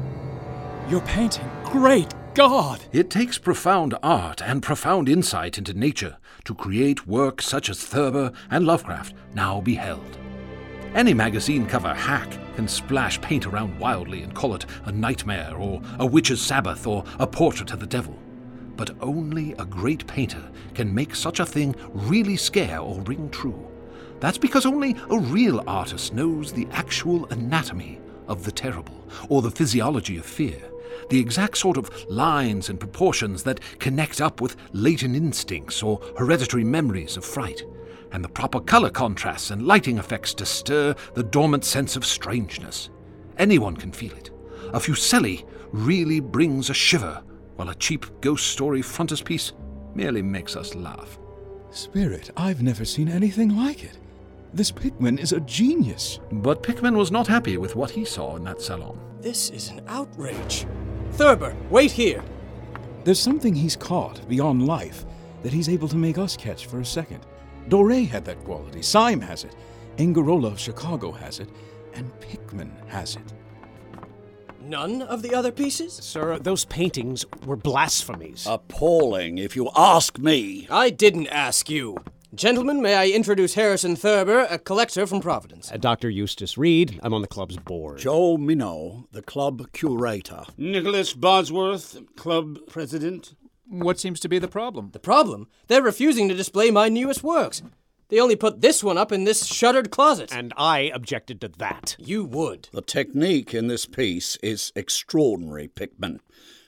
you're painting. Great God! It takes profound art and profound insight into nature to create work such as Thurber and Lovecraft now beheld. Any magazine cover hack can splash paint around wildly and call it a nightmare or a witch's sabbath or a portrait of the devil. But only a great painter can make such a thing really scare or ring true. That's because only a real artist knows the actual anatomy of the terrible or the physiology of fear, the exact sort of lines and proportions that connect up with latent instincts or hereditary memories of fright and the proper color contrasts and lighting effects to stir the dormant sense of strangeness. Anyone can feel it. A Fuseli really brings a shiver, while a cheap ghost story frontispiece merely makes us laugh. Spirit, I've never seen anything like it. This Pickman is a genius. But Pickman was not happy with what he saw in that salon. This is an outrage. Thurber, wait here. There's something he's caught beyond life that he's able to make us catch for a second. Doré had that quality, Sime has it, Angarola of Chicago has it, and Pickman has it. None of the other pieces? Sir, those paintings were blasphemies. Appalling, if you ask me. I didn't ask you. Gentlemen, may I introduce Harrison Thurber, a collector from Providence. Uh, Dr. Eustace Reed, I'm on the club's board. Joe Minot, the club curator. Nicholas Bosworth, club president. What seems to be the problem? The problem? They're refusing to display my newest works. They only put this one up in this shuttered closet. And I objected to that. You would. The technique in this piece is extraordinary, Pickman.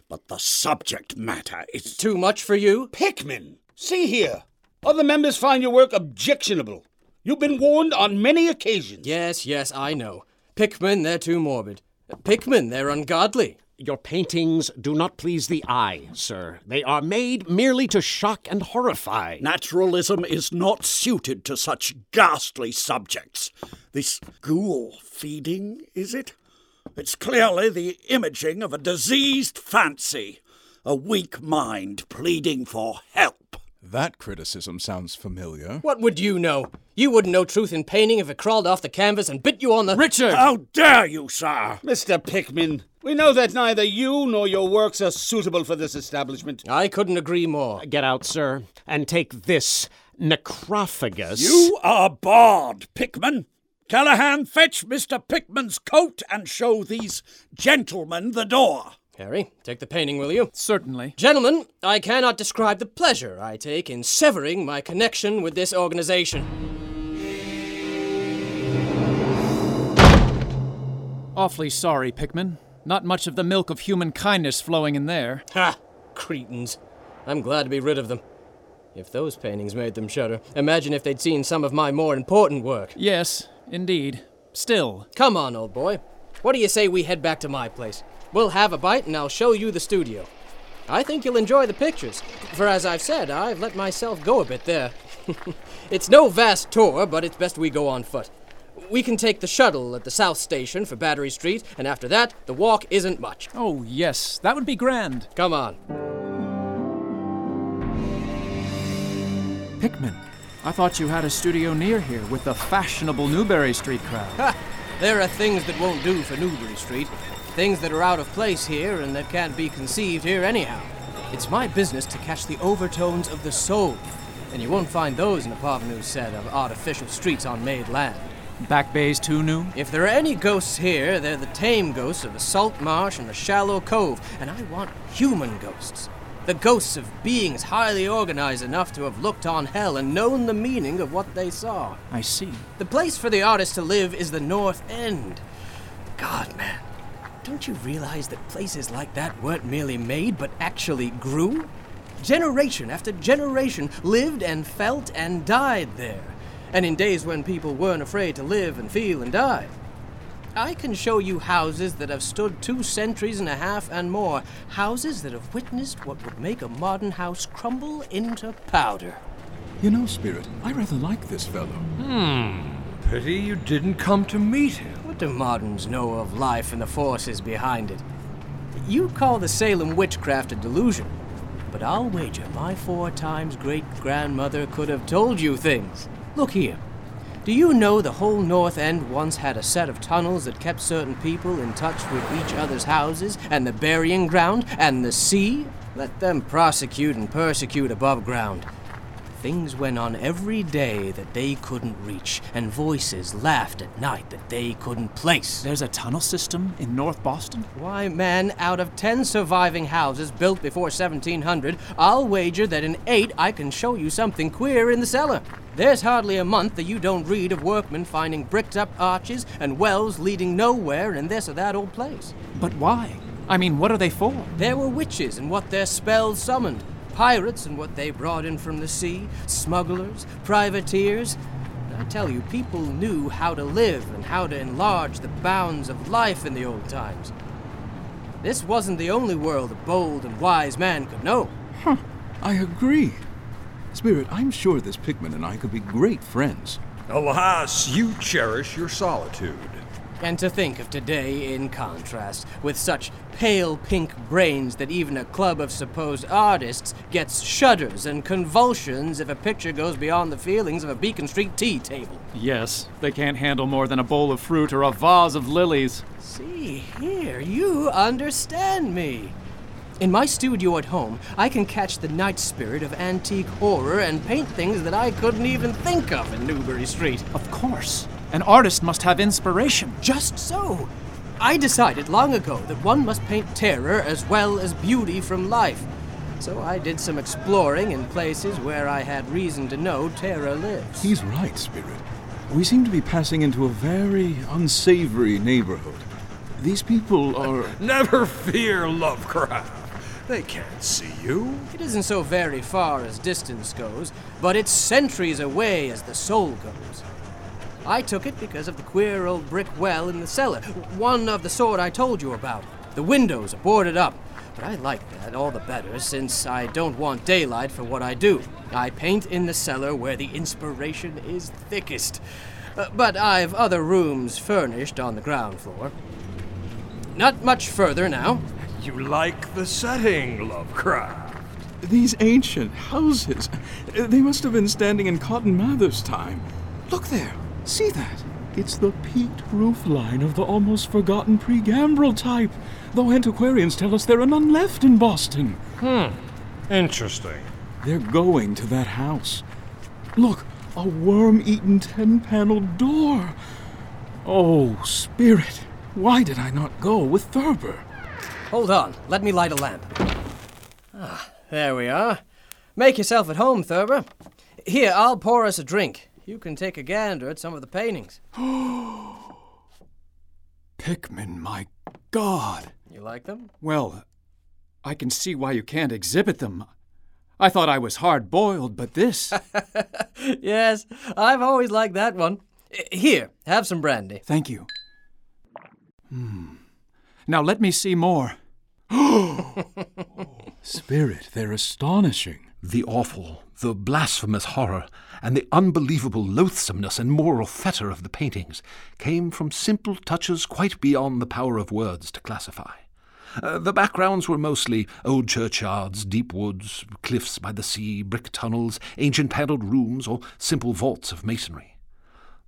But the subject matter is. Too much for you? Pickman! See here. Other members find your work objectionable. You've been warned on many occasions. Yes, yes, I know. Pickman, they're too morbid. Pickman, they're ungodly. Your paintings do not please the eye, sir. They are made merely to shock and horrify. Naturalism is not suited to such ghastly subjects. This ghoul feeding, is it? It's clearly the imaging of a diseased fancy, a weak mind pleading for help. That criticism sounds familiar. What would you know? You wouldn't know truth in painting if it crawled off the canvas and bit you on the. Richard! How dare you, sir? Mr. Pickman, we know that neither you nor your works are suitable for this establishment. I couldn't agree more. Get out, sir, and take this necrophagus. You are barred, Pickman. Callahan, fetch Mr. Pickman's coat and show these gentlemen the door. Harry, take the painting, will you? Certainly. Gentlemen, I cannot describe the pleasure I take in severing my connection with this organization. Awfully sorry, Pickman. Not much of the milk of human kindness flowing in there. Ha! Cretins. I'm glad to be rid of them. If those paintings made them shudder, imagine if they'd seen some of my more important work. Yes, indeed. Still. Come on, old boy. What do you say we head back to my place? We'll have a bite and I'll show you the studio. I think you'll enjoy the pictures, for as I've said, I've let myself go a bit there. it's no vast tour, but it's best we go on foot. We can take the shuttle at the South Station for Battery Street, and after that, the walk isn't much. Oh, yes, that would be grand. Come on. Pickman, I thought you had a studio near here with the fashionable Newbury Street crowd. Ha! There are things that won't do for Newbury Street. Things that are out of place here and that can't be conceived here anyhow. It's my business to catch the overtones of the soul, and you won't find those in a parvenu set of artificial streets on made land. Back Bay's too new? If there are any ghosts here, they're the tame ghosts of a salt marsh and a shallow cove, and I want human ghosts. The ghosts of beings highly organized enough to have looked on hell and known the meaning of what they saw. I see. The place for the artist to live is the North End. God, man, don't you realize that places like that weren't merely made, but actually grew? Generation after generation lived and felt and died there, and in days when people weren't afraid to live and feel and die. I can show you houses that have stood two centuries and a half and more. Houses that have witnessed what would make a modern house crumble into powder. You know, Spirit, I rather like this fellow. Hmm. Pity you didn't come to meet him. Do moderns know of life and the forces behind it? You call the Salem witchcraft a delusion, but I'll wager my four times great grandmother could have told you things. Look here. Do you know the whole North End once had a set of tunnels that kept certain people in touch with each other's houses, and the burying ground, and the sea? Let them prosecute and persecute above ground. Things went on every day that they couldn't reach, and voices laughed at night that they couldn't place. There's a tunnel system in North Boston? Why, man, out of ten surviving houses built before 1700, I'll wager that in eight I can show you something queer in the cellar. There's hardly a month that you don't read of workmen finding bricked up arches and wells leading nowhere in this or that old place. But why? I mean, what are they for? There were witches and what their spells summoned, pirates and what they brought in from the sea, smugglers, privateers. I tell you, people knew how to live and how to enlarge the bounds of life in the old times. This wasn't the only world a bold and wise man could know. Huh. I agree. Spirit, I'm sure this Pickman and I could be great friends. Alas, you cherish your solitude. And to think of today in contrast, with such pale pink brains that even a club of supposed artists gets shudders and convulsions if a picture goes beyond the feelings of a Beacon Street tea table. Yes, they can't handle more than a bowl of fruit or a vase of lilies. See here, you understand me. In my studio at home, I can catch the night spirit of antique horror and paint things that I couldn't even think of in Newbury Street. Of course. An artist must have inspiration. Just so. I decided long ago that one must paint terror as well as beauty from life. So I did some exploring in places where I had reason to know terror lives. He's right, Spirit. We seem to be passing into a very unsavory neighborhood. These people are. Never fear, Lovecraft. They can't see you. It isn't so very far as distance goes, but it's centuries away as the soul goes. I took it because of the queer old brick well in the cellar, one of the sort I told you about. The windows are boarded up, but I like that all the better since I don't want daylight for what I do. I paint in the cellar where the inspiration is thickest. Uh, but I've other rooms furnished on the ground floor. Not much further now. You like the setting, Lovecraft. These ancient houses. They must have been standing in Cotton Mather's time. Look there. See that? It's the peaked roof line of the almost forgotten pre-gambrel type, though antiquarians tell us there are none left in Boston. Hmm. Interesting. They're going to that house. Look, a worm-eaten ten-paneled door. Oh, spirit, why did I not go with Thurber? Hold on, let me light a lamp. Ah, there we are. Make yourself at home, Thurber. Here, I'll pour us a drink. You can take a gander at some of the paintings. Pickman, my God. You like them? Well, I can see why you can't exhibit them. I thought I was hard boiled, but this. yes, I've always liked that one. Here, have some brandy. Thank you. Hmm. Now let me see more. Spirit, they're astonishing. The awful, the blasphemous horror, and the unbelievable loathsomeness and moral fetor of the paintings came from simple touches quite beyond the power of words to classify. Uh, the backgrounds were mostly old churchyards, deep woods, cliffs by the sea, brick tunnels, ancient panelled rooms, or simple vaults of masonry.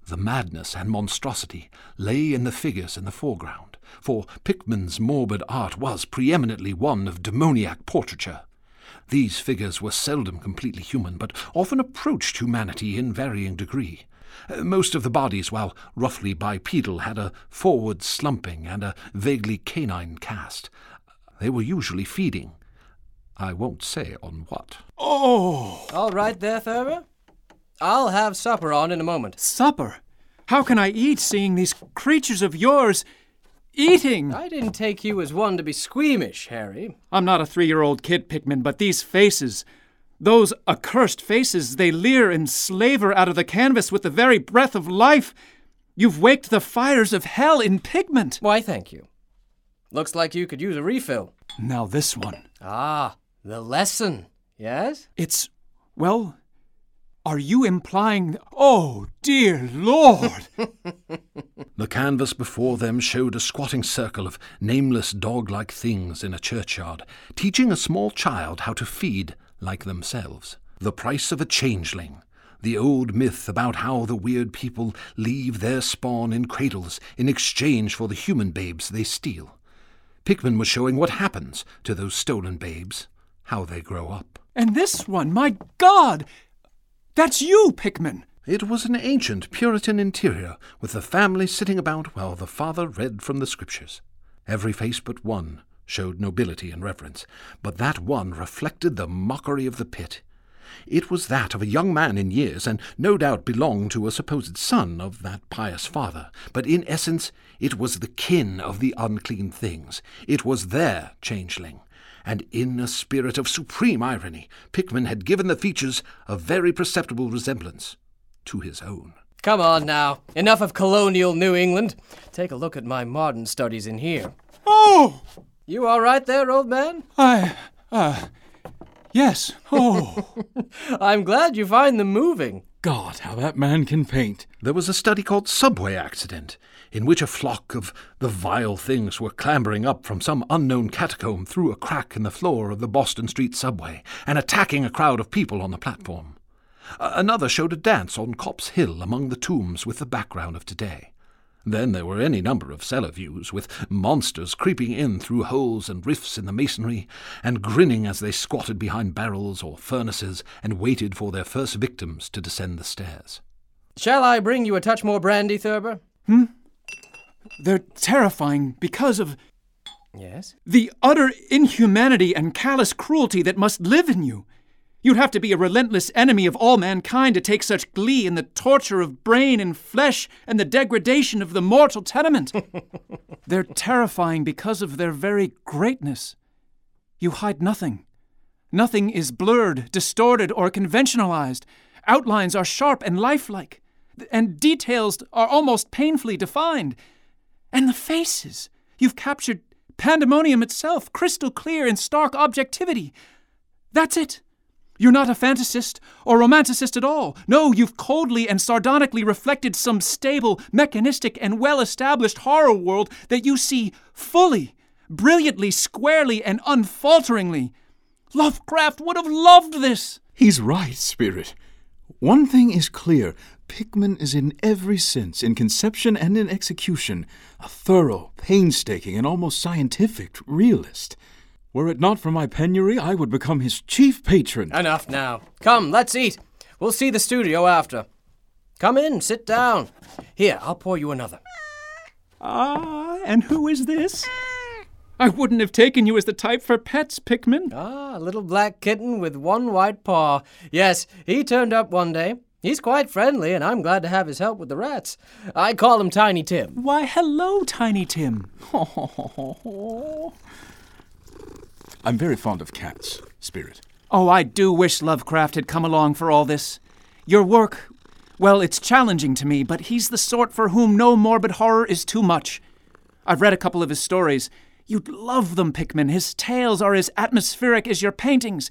The madness and monstrosity lay in the figures in the foreground, for Pickman's morbid art was preeminently one of demoniac portraiture. These figures were seldom completely human, but often approached humanity in varying degree. Uh, most of the bodies, while roughly bipedal, had a forward slumping and a vaguely canine cast. They were usually feeding. I won't say on what. Oh! All right there, Thurber. I'll have supper on in a moment. Supper? How can I eat seeing these creatures of yours eating? I didn't take you as one to be squeamish, Harry. I'm not a three year old kid, Pickman, but these faces. Those accursed faces, they leer and slaver out of the canvas with the very breath of life. You've waked the fires of hell in pigment. Why, thank you. Looks like you could use a refill. Now, this one. Ah, the lesson. Yes? It's, well, are you implying. Oh, dear Lord! the canvas before them showed a squatting circle of nameless dog like things in a churchyard, teaching a small child how to feed like themselves. The price of a changeling. The old myth about how the weird people leave their spawn in cradles in exchange for the human babes they steal. Pickman was showing what happens to those stolen babes, how they grow up. And this one, my God! That's you, Pickman! It was an ancient Puritan interior, with the family sitting about while the father read from the scriptures. Every face but one showed nobility and reverence, but that one reflected the mockery of the pit. It was that of a young man in years, and no doubt belonged to a supposed son of that pious father, but in essence it was the kin of the unclean things. It was their changeling. And in a spirit of supreme irony, Pickman had given the features a very perceptible resemblance to his own. Come on now. Enough of colonial New England. Take a look at my modern studies in here. Oh! You all right there, old man? I, uh, yes. Oh. I'm glad you find them moving. God, how that man can paint. There was a study called Subway Accident, in which a flock of the vile things were clambering up from some unknown catacomb through a crack in the floor of the Boylston Street subway and attacking a crowd of people on the platform. Another showed a dance on Copp's Hill among the tombs with the background of today. Then there were any number of cellar views, with monsters creeping in through holes and rifts in the masonry, and grinning as they squatted behind barrels or furnaces and waited for their first victims to descend the stairs. Shall I bring you a touch more brandy, Thurber? Hmm? They're terrifying because of. Yes? The utter inhumanity and callous cruelty that must live in you. You'd have to be a relentless enemy of all mankind to take such glee in the torture of brain and flesh and the degradation of the mortal tenement. They're terrifying because of their very greatness. You hide nothing. Nothing is blurred, distorted, or conventionalized. Outlines are sharp and lifelike, and details are almost painfully defined. And the faces! You've captured pandemonium itself, crystal clear in stark objectivity. That's it. You're not a fantasist or romanticist at all. No, you've coldly and sardonically reflected some stable, mechanistic, and well established horror world that you see fully, brilliantly, squarely, and unfalteringly. Lovecraft would have loved this. He's right, Spirit. One thing is clear Pickman is in every sense, in conception and in execution, a thorough, painstaking, and almost scientific realist. Were it not for my penury, I would become his chief patron. Enough now. Come, let's eat. We'll see the studio after. Come in, sit down. Here, I'll pour you another. Ah, and who is this? I wouldn't have taken you as the type for pets, Pickman. Ah, a little black kitten with one white paw. Yes, he turned up one day. He's quite friendly, and I'm glad to have his help with the rats. I call him Tiny Tim. Why, hello, Tiny Tim. I'm very fond of cats, Spirit. Oh, I do wish Lovecraft had come along for all this. Your work, well, it's challenging to me, but he's the sort for whom no morbid horror is too much. I've read a couple of his stories. You'd love them, Pickman. His tales are as atmospheric as your paintings.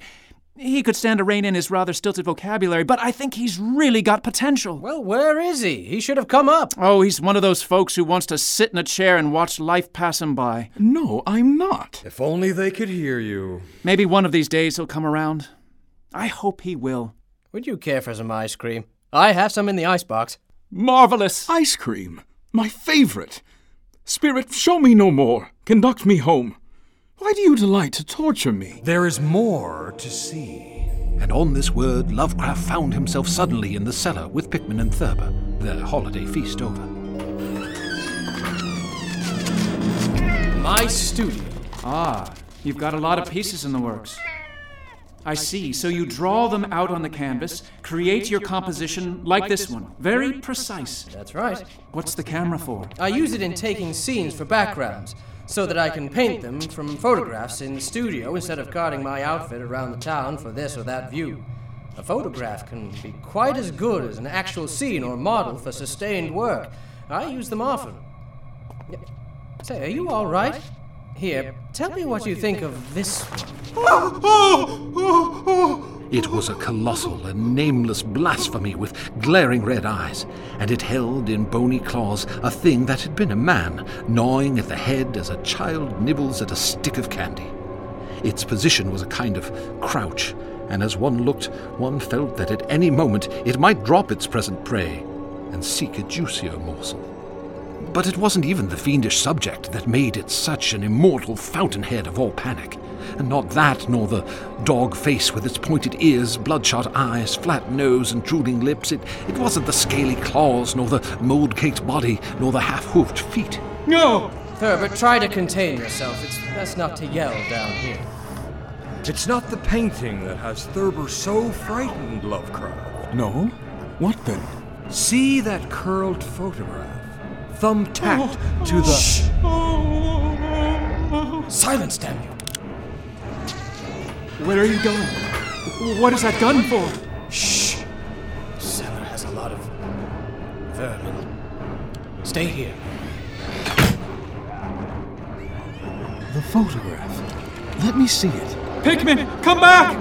He could stand to rein in his rather stilted vocabulary, but I think he's really got potential. Well, where is he? He should have come up. Oh, he's one of those folks who wants to sit in a chair and watch life pass him by. No, I'm not. If only they could hear you. Maybe one of these days he'll come around. I hope he will. Would you care for some ice cream? I have some in the icebox. Marvelous! Ice cream! My favorite! Spirit, show me no more. Conduct me home. Why do you delight to torture me? There is more to see. And on this word, Lovecraft found himself suddenly in the cellar with Pickman and Thurber, their holiday feast over. My studio. Ah, you've got a lot of pieces in the works. I see. So you draw them out on the canvas, create your composition like this one. Very precise. That's right. What's the camera for? I use it in taking scenes for backgrounds, so that I can paint them from photographs in the studio instead of carting my outfit around the town for this or that view. A photograph can be quite as good as an actual scene or model for sustained work. I use them often. Say, are you all right? Here, tell me what you think of this one. It was a colossal and nameless blasphemy with glaring red eyes, and it held in bony claws a thing that had been a man, gnawing at the head as a child nibbles at a stick of candy. Its position was a kind of crouch, and as one looked, one felt that at any moment it might drop its present prey and seek a juicier morsel. But it wasn't even the fiendish subject that made it such an immortal fountainhead of all panic. And not that, nor the dog face with its pointed ears, bloodshot eyes, flat nose, and drooling lips. It, it wasn't the scaly claws, nor the mold caked body, nor the half hoofed feet. No! Thurber, try to contain yourself. It's best not to yell down here. It's not the painting that has Thurber so frightened, Lovecraft. No? What then? See that curled photograph? Thumb tacked to the. Shh! Silence, damn you! Where are you going? What is that gun for? Shh! Cellar has a lot of vermin. Stay here. The photograph. Let me see it. Pickman, come back!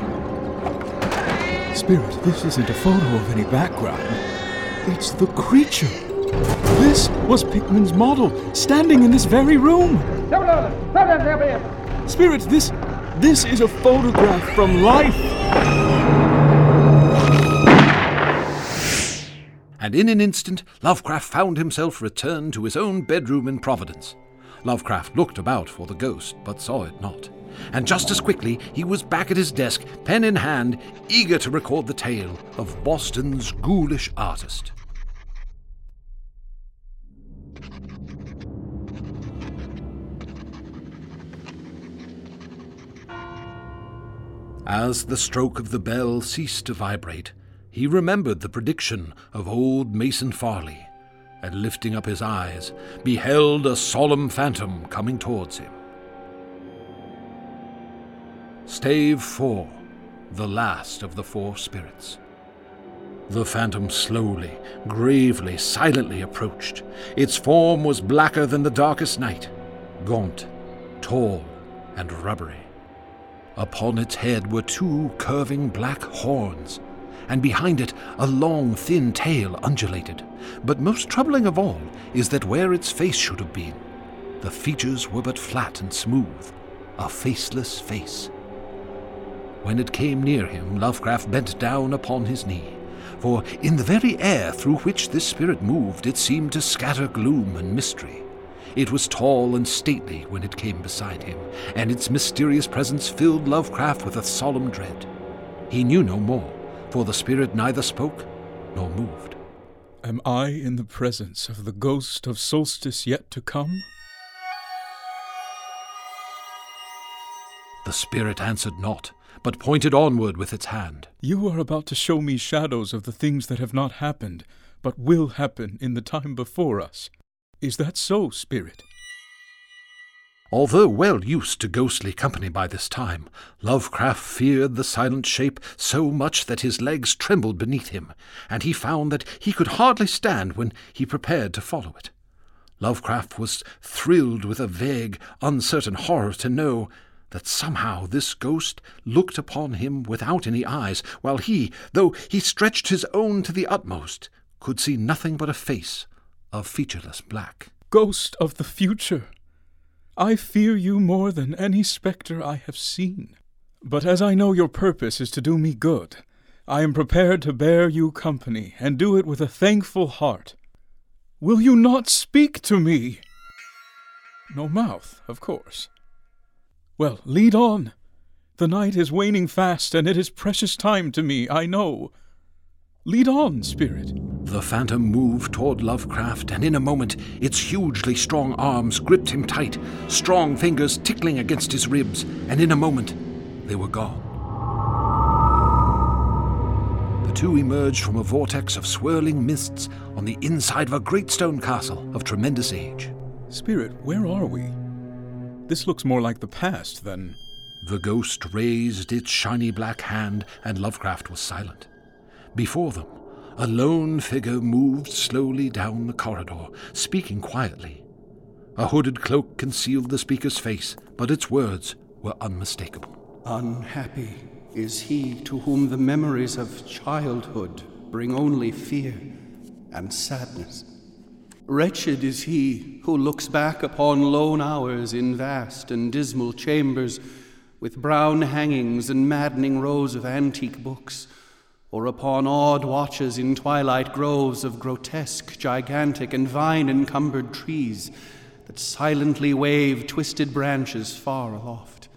Spirit, this isn't a photo of any background. It's the creature. This was Pickman's model, standing in this very room. Spirit, this this is a photograph from life. And in an instant, Lovecraft found himself returned to his own bedroom in Providence. Lovecraft looked about for the ghost, but saw it not. And just as quickly, he was back at his desk, pen in hand, eager to record the tale of Boston's ghoulish artist. As the stroke of the bell ceased to vibrate, he remembered the prediction of old Mason Farley, and lifting up his eyes, beheld a solemn phantom coming towards him. Stave 4 The Last of the Four Spirits. The phantom slowly, gravely, silently approached. Its form was blacker than the darkest night, gaunt, tall, and rubbery. Upon its head were two curving black horns, and behind it a long, thin tail undulated. But most troubling of all is that where its face should have been, the features were but flat and smooth, a faceless face. When it came near him, Lovecraft bent down upon his knee, for in the very air through which this spirit moved, it seemed to scatter gloom and mystery. It was tall and stately when it came beside him, and its mysterious presence filled Lovecraft with a solemn dread. He knew no more, for the spirit neither spoke nor moved. Am I in the presence of the ghost of solstice yet to come? The spirit answered not, but pointed onward with its hand. You are about to show me shadows of the things that have not happened, but will happen in the time before us. Is that so, Spirit? Although well used to ghostly company by this time, Lovecraft feared the silent shape so much that his legs trembled beneath him, and he found that he could hardly stand when he prepared to follow it. Lovecraft was thrilled with a vague, uncertain horror to know that somehow this ghost looked upon him without any eyes, while he, though he stretched his own to the utmost, could see nothing but a face of featureless black. Ghost of the future! I fear you more than any spectre I have seen. But as I know your purpose is to do me good, I am prepared to bear you company and do it with a thankful heart. Will you not speak to me? No mouth, of course. Well, lead on. The night is waning fast, and it is precious time to me, I know. Lead on, spirit. The phantom moved toward Lovecraft, and in a moment its hugely strong arms gripped him tight, strong fingers tickling against his ribs, and in a moment they were gone. The two emerged from a vortex of swirling mists on the inside of a great stone castle of tremendous age. Spirit, where are we? This looks more like the past than. The ghost raised its shiny black hand, and Lovecraft was silent. Before them, a lone figure moved slowly down the corridor, speaking quietly. A hooded cloak concealed the speaker's face, but its words were unmistakable. Unhappy is he to whom the memories of childhood bring only fear and sadness. Wretched is he who looks back upon lone hours in vast and dismal chambers with brown hangings and maddening rows of antique books, or upon odd watches in twilight groves of grotesque, gigantic, and vine encumbered trees that silently wave twisted branches far aloft.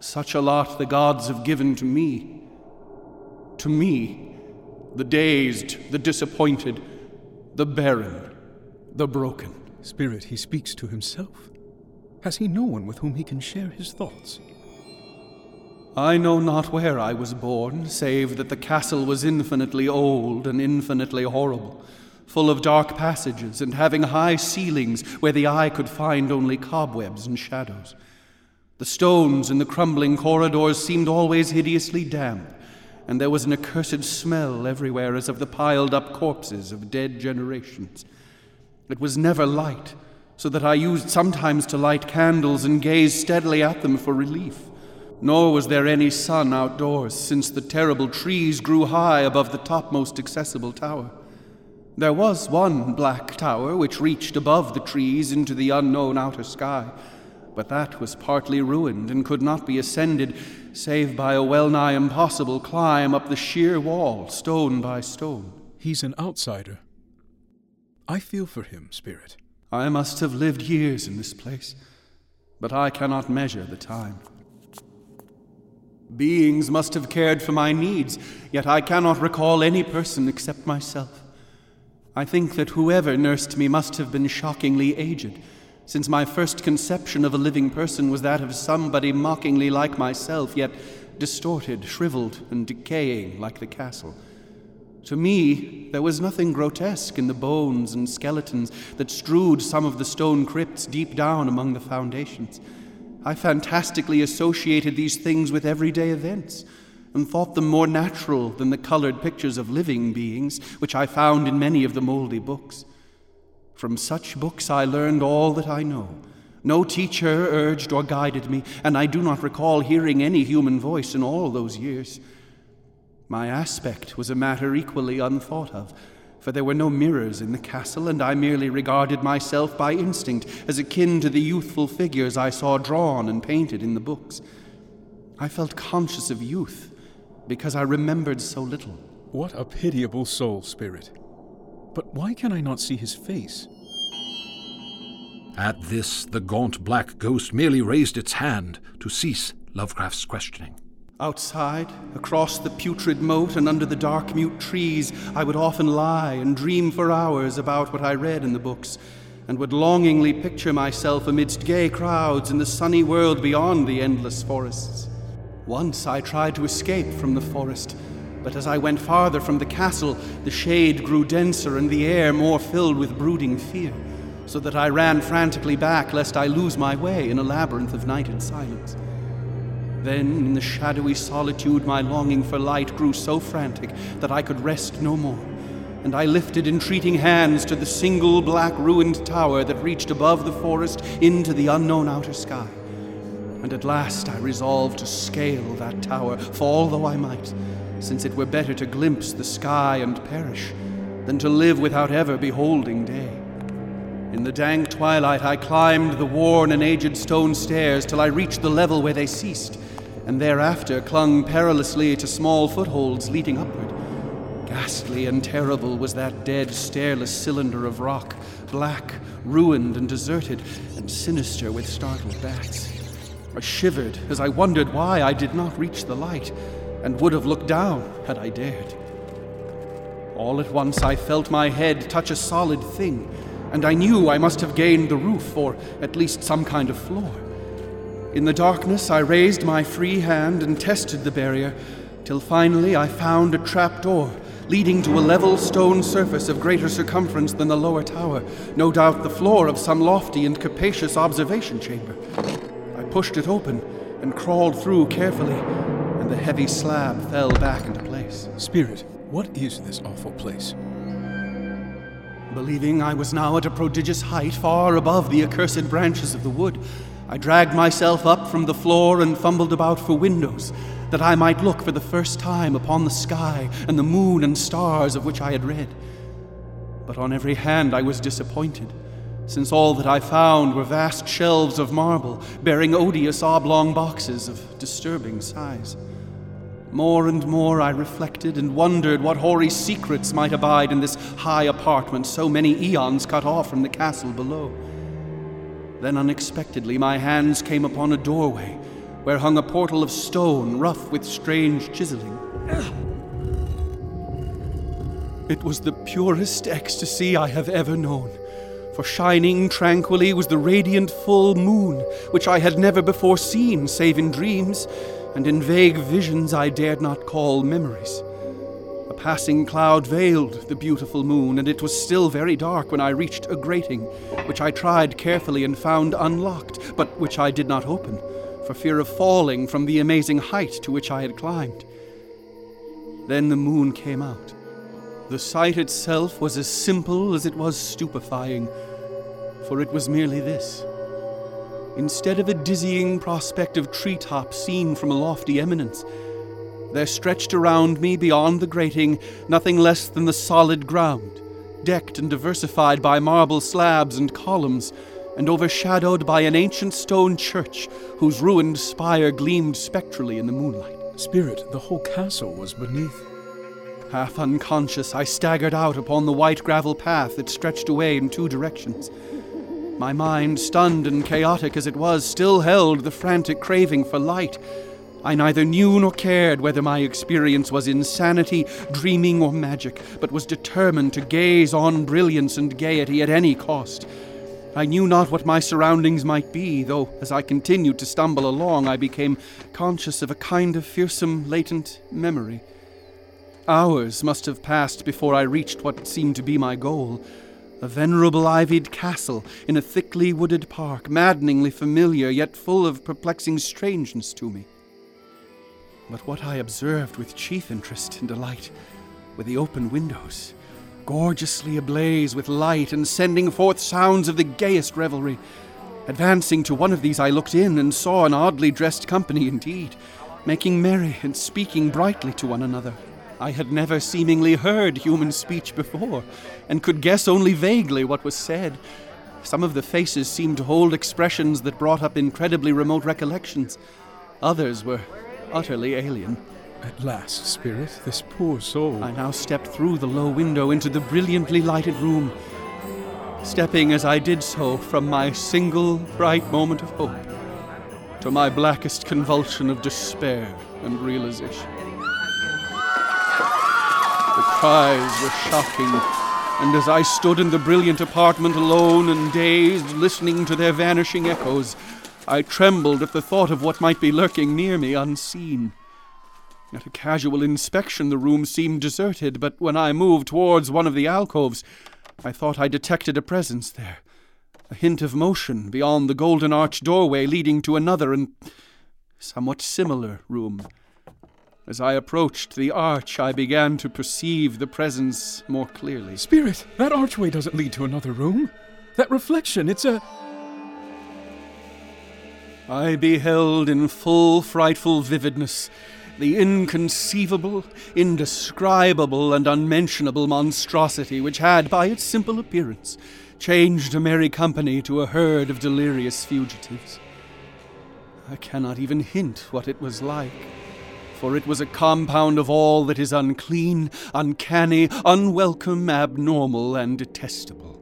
Such a lot the gods have given to me. To me, the dazed, the disappointed, the barren, the broken. Spirit, he speaks to himself. Has he no one with whom he can share his thoughts? I know not where I was born, save that the castle was infinitely old and infinitely horrible, full of dark passages and having high ceilings where the eye could find only cobwebs and shadows. The stones in the crumbling corridors seemed always hideously damp, and there was an accursed smell everywhere as of the piled up corpses of dead generations. It was never light, so that I used sometimes to light candles and gaze steadily at them for relief. Nor was there any sun outdoors, since the terrible trees grew high above the topmost accessible tower. There was one black tower which reached above the trees into the unknown outer sky but that was partly ruined and could not be ascended save by a well nigh impossible climb up the sheer wall, stone by stone. He's an outsider. I feel for him, Spirit. I must have lived years in this place, but I cannot measure the time. Beings must have cared for my needs, yet I cannot recall any person except myself. I think that whoever nursed me must have been shockingly aged since my first conception of a living person was that of somebody mockingly like myself, yet distorted, shriveled, and decaying like the castle. To me, there was nothing grotesque in the bones and skeletons that strewed some of the stone crypts deep down among the foundations. I fantastically associated these things with everyday events and thought them more natural than the colored pictures of living beings which I found in many of the moldy books. From such books I learned all that I know. No teacher urged or guided me, and I do not recall hearing any human voice in all those years. My aspect was a matter equally unthought of, for there were no mirrors in the castle, and I merely regarded myself by instinct as akin to the youthful figures I saw drawn and painted in the books. I felt conscious of youth because I remembered so little. What a pitiable soul, Spirit. But why can I not see his face? At this, the gaunt black ghost merely raised its hand to cease Lovecraft's questioning. Outside, across the putrid moat and under the dark mute trees, I would often lie and dream for hours about what I read in the books, and would longingly picture myself amidst gay crowds in the sunny world beyond the endless forests. Once I tried to escape from the forest, but as I went farther from the castle, the shade grew denser and the air more filled with brooding fear so that I ran frantically back lest I lose my way in a labyrinth of nighted silence. Then, in the shadowy solitude, my longing for light grew so frantic that I could rest no more, and I lifted entreating hands to the single black ruined tower that reached above the forest into the unknown outer sky. And at last I resolved to scale that tower, fall though I might, since it were better to glimpse the sky and perish than to live without ever beholding day. In the dank twilight, I climbed the worn and aged stone stairs till I reached the level where they ceased, and thereafter clung perilously to small footholds leading upward. Ghastly and terrible was that dead, stairless cylinder of rock, black, ruined, and deserted, and sinister with startled bats. I shivered as I wondered why I did not reach the light, and would have looked down had I dared. All at once I felt my head touch a solid thing and I knew I must have gained the roof, or at least some kind of floor. In the darkness, I raised my free hand and tested the barrier, till finally I found a trap door leading to a level stone surface of greater circumference than the lower tower, no doubt the floor of some lofty and capacious observation chamber. I pushed it open and crawled through carefully, and the heavy slab fell back into place. Spirit, what is this awful place? Believing I was now at a prodigious height, far above the accursed branches of the wood, I dragged myself up from the floor and fumbled about for windows, that I might look for the first time upon the sky and the moon and stars of which I had read. But on every hand I was disappointed, since all that I found were vast shelves of marble bearing odious oblong boxes of disturbing size. More and more I reflected and wondered what hoary secrets might abide in this high apartment so many eons cut off from the castle below. Then unexpectedly my hands came upon a doorway where hung a portal of stone, rough with strange chiseling. It was the purest ecstasy I have ever known, for shining tranquilly was the radiant full moon, which I had never before seen save in dreams, and in vague visions I dared not call memories. Passing cloud veiled the beautiful moon, and it was still very dark when I reached a grating, which I tried carefully and found unlocked, but which I did not open, for fear of falling from the amazing height to which I had climbed. Then the moon came out. The sight itself was as simple as it was stupefying, for it was merely this. Instead of a dizzying prospect of treetops seen from a lofty eminence, there stretched around me beyond the grating nothing less than the solid ground, decked and diversified by marble slabs and columns, and overshadowed by an ancient stone church whose ruined spire gleamed spectrally in the moonlight. Spirit, the whole castle was beneath. Half unconscious, I staggered out upon the white gravel path that stretched away in two directions. My mind, stunned and chaotic as it was, still held the frantic craving for light. I neither knew nor cared whether my experience was insanity, dreaming, or magic, but was determined to gaze on brilliance and gaiety at any cost. I knew not what my surroundings might be, though as I continued to stumble along, I became conscious of a kind of fearsome latent memory. Hours must have passed before I reached what seemed to be my goal a venerable ivied castle in a thickly wooded park, maddeningly familiar, yet full of perplexing strangeness to me. But what I observed with chief interest and delight were the open windows, gorgeously ablaze with light and sending forth sounds of the gayest revelry. Advancing to one of these, I looked in and saw an oddly dressed company indeed, making merry and speaking brightly to one another. I had never seemingly heard human speech before, and could guess only vaguely what was said. Some of the faces seemed to hold expressions that brought up incredibly remote recollections. Others were utterly alien. At last, Spirit, this poor soul. I now stepped through the low window into the brilliantly lighted room, stepping as I did so from my single bright moment of hope to my blackest convulsion of despair and realization. The cries were shocking, and as I stood in the brilliant apartment alone and dazed, listening to their vanishing echoes, I trembled at the thought of what might be lurking near me unseen. At a casual inspection, the room seemed deserted, but when I moved towards one of the alcoves, I thought I detected a presence there. A hint of motion beyond the golden arched doorway leading to another and somewhat similar room. As I approached the arch, I began to perceive the presence more clearly. Spirit, that archway doesn't lead to another room. That reflection, it's a. I beheld in full frightful vividness the inconceivable, indescribable, and unmentionable monstrosity which had, by its simple appearance, changed a merry company to a herd of delirious fugitives. I cannot even hint what it was like, for it was a compound of all that is unclean, uncanny, unwelcome, abnormal, and detestable.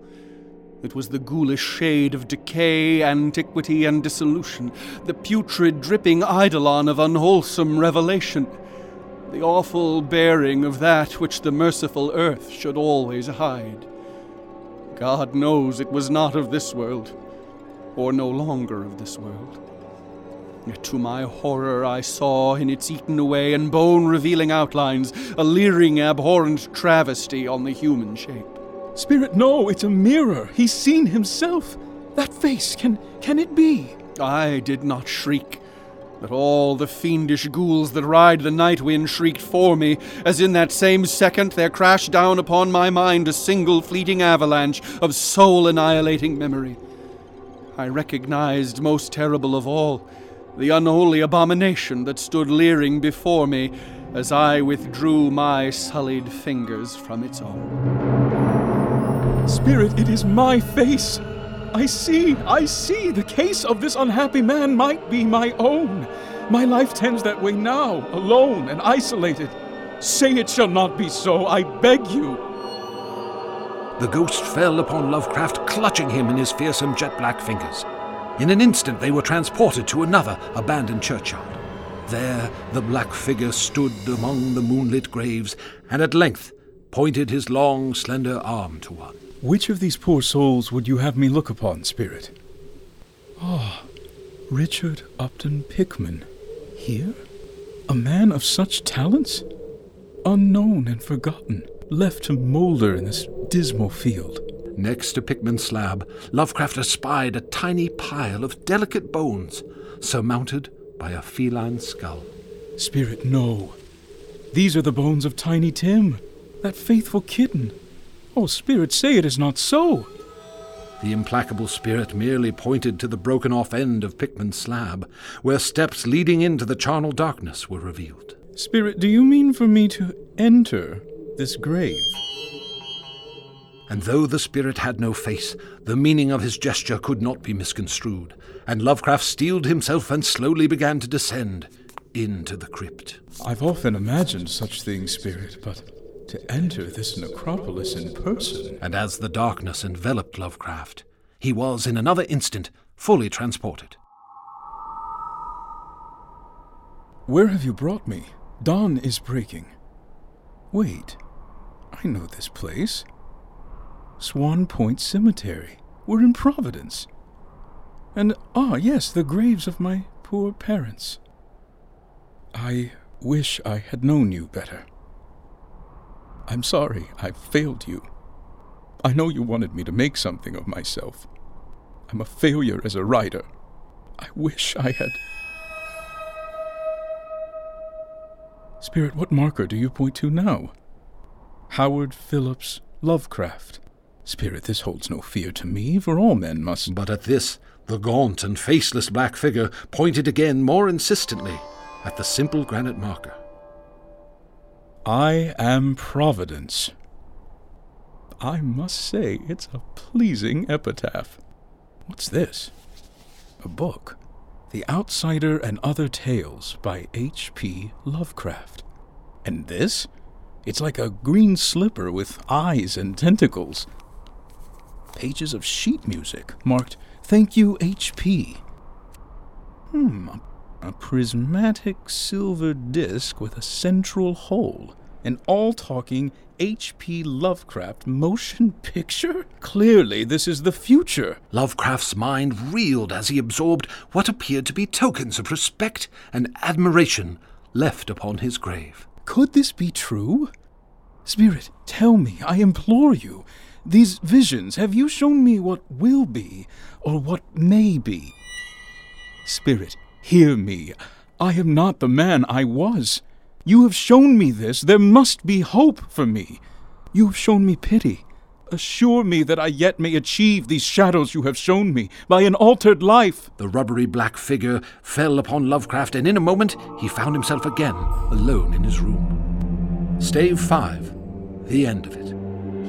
It was the ghoulish shade of decay, antiquity, and dissolution, the putrid, dripping eidolon of unwholesome revelation, the awful bearing of that which the merciful earth should always hide. God knows it was not of this world, or no longer of this world. Yet to my horror, I saw in its eaten away and bone revealing outlines a leering, abhorrent travesty on the human shape. Spirit, no, it's a mirror. He's seen himself. That face, can can it be? I did not shriek, but all the fiendish ghouls that ride the night wind shrieked for me, as in that same second there crashed down upon my mind a single fleeting avalanche of soul annihilating memory. I recognized, most terrible of all, the unholy abomination that stood leering before me as I withdrew my sullied fingers from its own. Spirit, it is my face. I see, I see. The case of this unhappy man might be my own. My life tends that way now, alone and isolated. Say it shall not be so, I beg you. The ghost fell upon Lovecraft, clutching him in his fearsome jet black fingers. In an instant, they were transported to another abandoned churchyard. There, the black figure stood among the moonlit graves, and at length pointed his long, slender arm to one. Which of these poor souls would you have me look upon, Spirit? Ah, Richard Upton Pickman. Here? A man of such talents? Unknown and forgotten, left to moulder in this dismal field. Next to Pickman's slab, Lovecraft espied a tiny pile of delicate bones, surmounted by a feline skull. Spirit, no. These are the bones of Tiny Tim, that faithful kitten. Oh, Spirit, say it is not so. The implacable spirit merely pointed to the broken off end of Pickman's slab, where steps leading into the charnel darkness were revealed. Spirit, do you mean for me to enter this grave? And though the spirit had no face, the meaning of his gesture could not be misconstrued, and Lovecraft steeled himself and slowly began to descend into the crypt. I've often imagined such things, Spirit, but to enter this necropolis in person. And as the darkness enveloped Lovecraft, he was in another instant fully transported. Where have you brought me? Dawn is breaking. Wait, I know this place. Swan Point Cemetery. We're in Providence. And, ah, yes, the graves of my poor parents. I wish I had known you better. I'm sorry I failed you. I know you wanted me to make something of myself. I'm a failure as a writer. I wish I had. Spirit, what marker do you point to now? Howard Phillips Lovecraft. Spirit, this holds no fear to me, for all men must. But at this, the gaunt and faceless black figure pointed again more insistently at the simple granite marker. I am Providence. I must say, it's a pleasing epitaph. What's this? A book. The Outsider and Other Tales by H.P. Lovecraft. And this? It's like a green slipper with eyes and tentacles. Pages of sheet music marked Thank you, H.P. Hmm, a prismatic silver disc with a central hole. An all talking H.P. Lovecraft motion picture? Clearly, this is the future. Lovecraft's mind reeled as he absorbed what appeared to be tokens of respect and admiration left upon his grave. Could this be true? Spirit, tell me, I implore you. These visions, have you shown me what will be, or what may be? Spirit, hear me. I am not the man I was. You have shown me this. There must be hope for me. You have shown me pity. Assure me that I yet may achieve these shadows you have shown me by an altered life. The rubbery black figure fell upon Lovecraft, and in a moment he found himself again alone in his room. Stave 5. The end of it.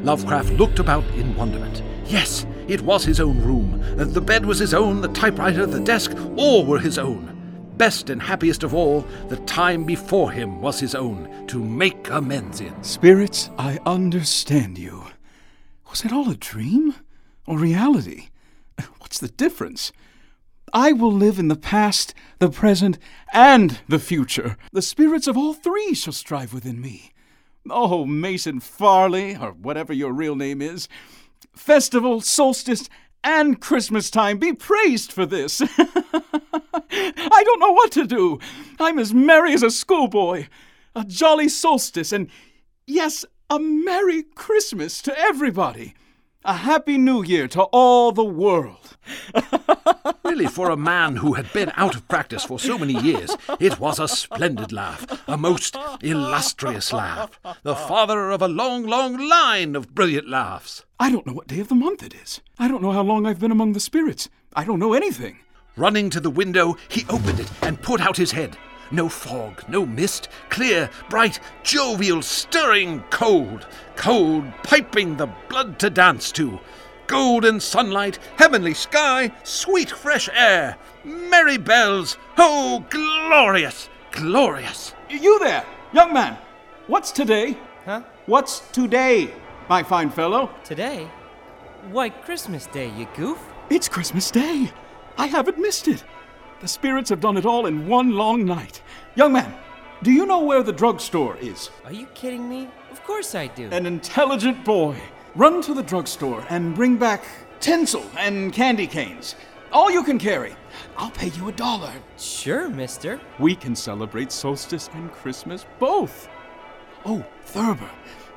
Lovecraft looked about in wonderment. Yes, it was his own room. Uh, the bed was his own, the typewriter, the desk, all were his own. Best and happiest of all, the time before him was his own to make amends in. Spirits, I understand you. Was it all a dream? Or reality? What's the difference? I will live in the past, the present, and the future. The spirits of all three shall strive within me. Oh, Mason Farley, or whatever your real name is, festival, solstice, and Christmas time, be praised for this. I don't know what to do. I'm as merry as a schoolboy. A jolly solstice, and yes, a Merry Christmas to everybody. A Happy New Year to all the world. really, for a man who had been out of practice for so many years, it was a splendid laugh, a most illustrious laugh, the father of a long, long line of brilliant laughs. I don't know what day of the month it is. I don't know how long I've been among the spirits. I don't know anything. Running to the window, he opened it and put out his head. No fog, no mist, clear, bright, jovial, stirring, cold, cold, piping the blood to dance to. golden sunlight, heavenly sky, sweet fresh air, merry bells. Oh, glorious, glorious. You there, young man. What's today? Huh? What's today, my fine fellow? Today? Why, Christmas Day, you goof. It's Christmas Day. I haven't missed it. The spirits have done it all in one long night. Young man, do you know where the drugstore is? Are you kidding me? Of course I do. An intelligent boy. Run to the drugstore and bring back tinsel and candy canes. All you can carry. I'll pay you a dollar. Sure, mister. We can celebrate solstice and Christmas both. Oh, Thurber,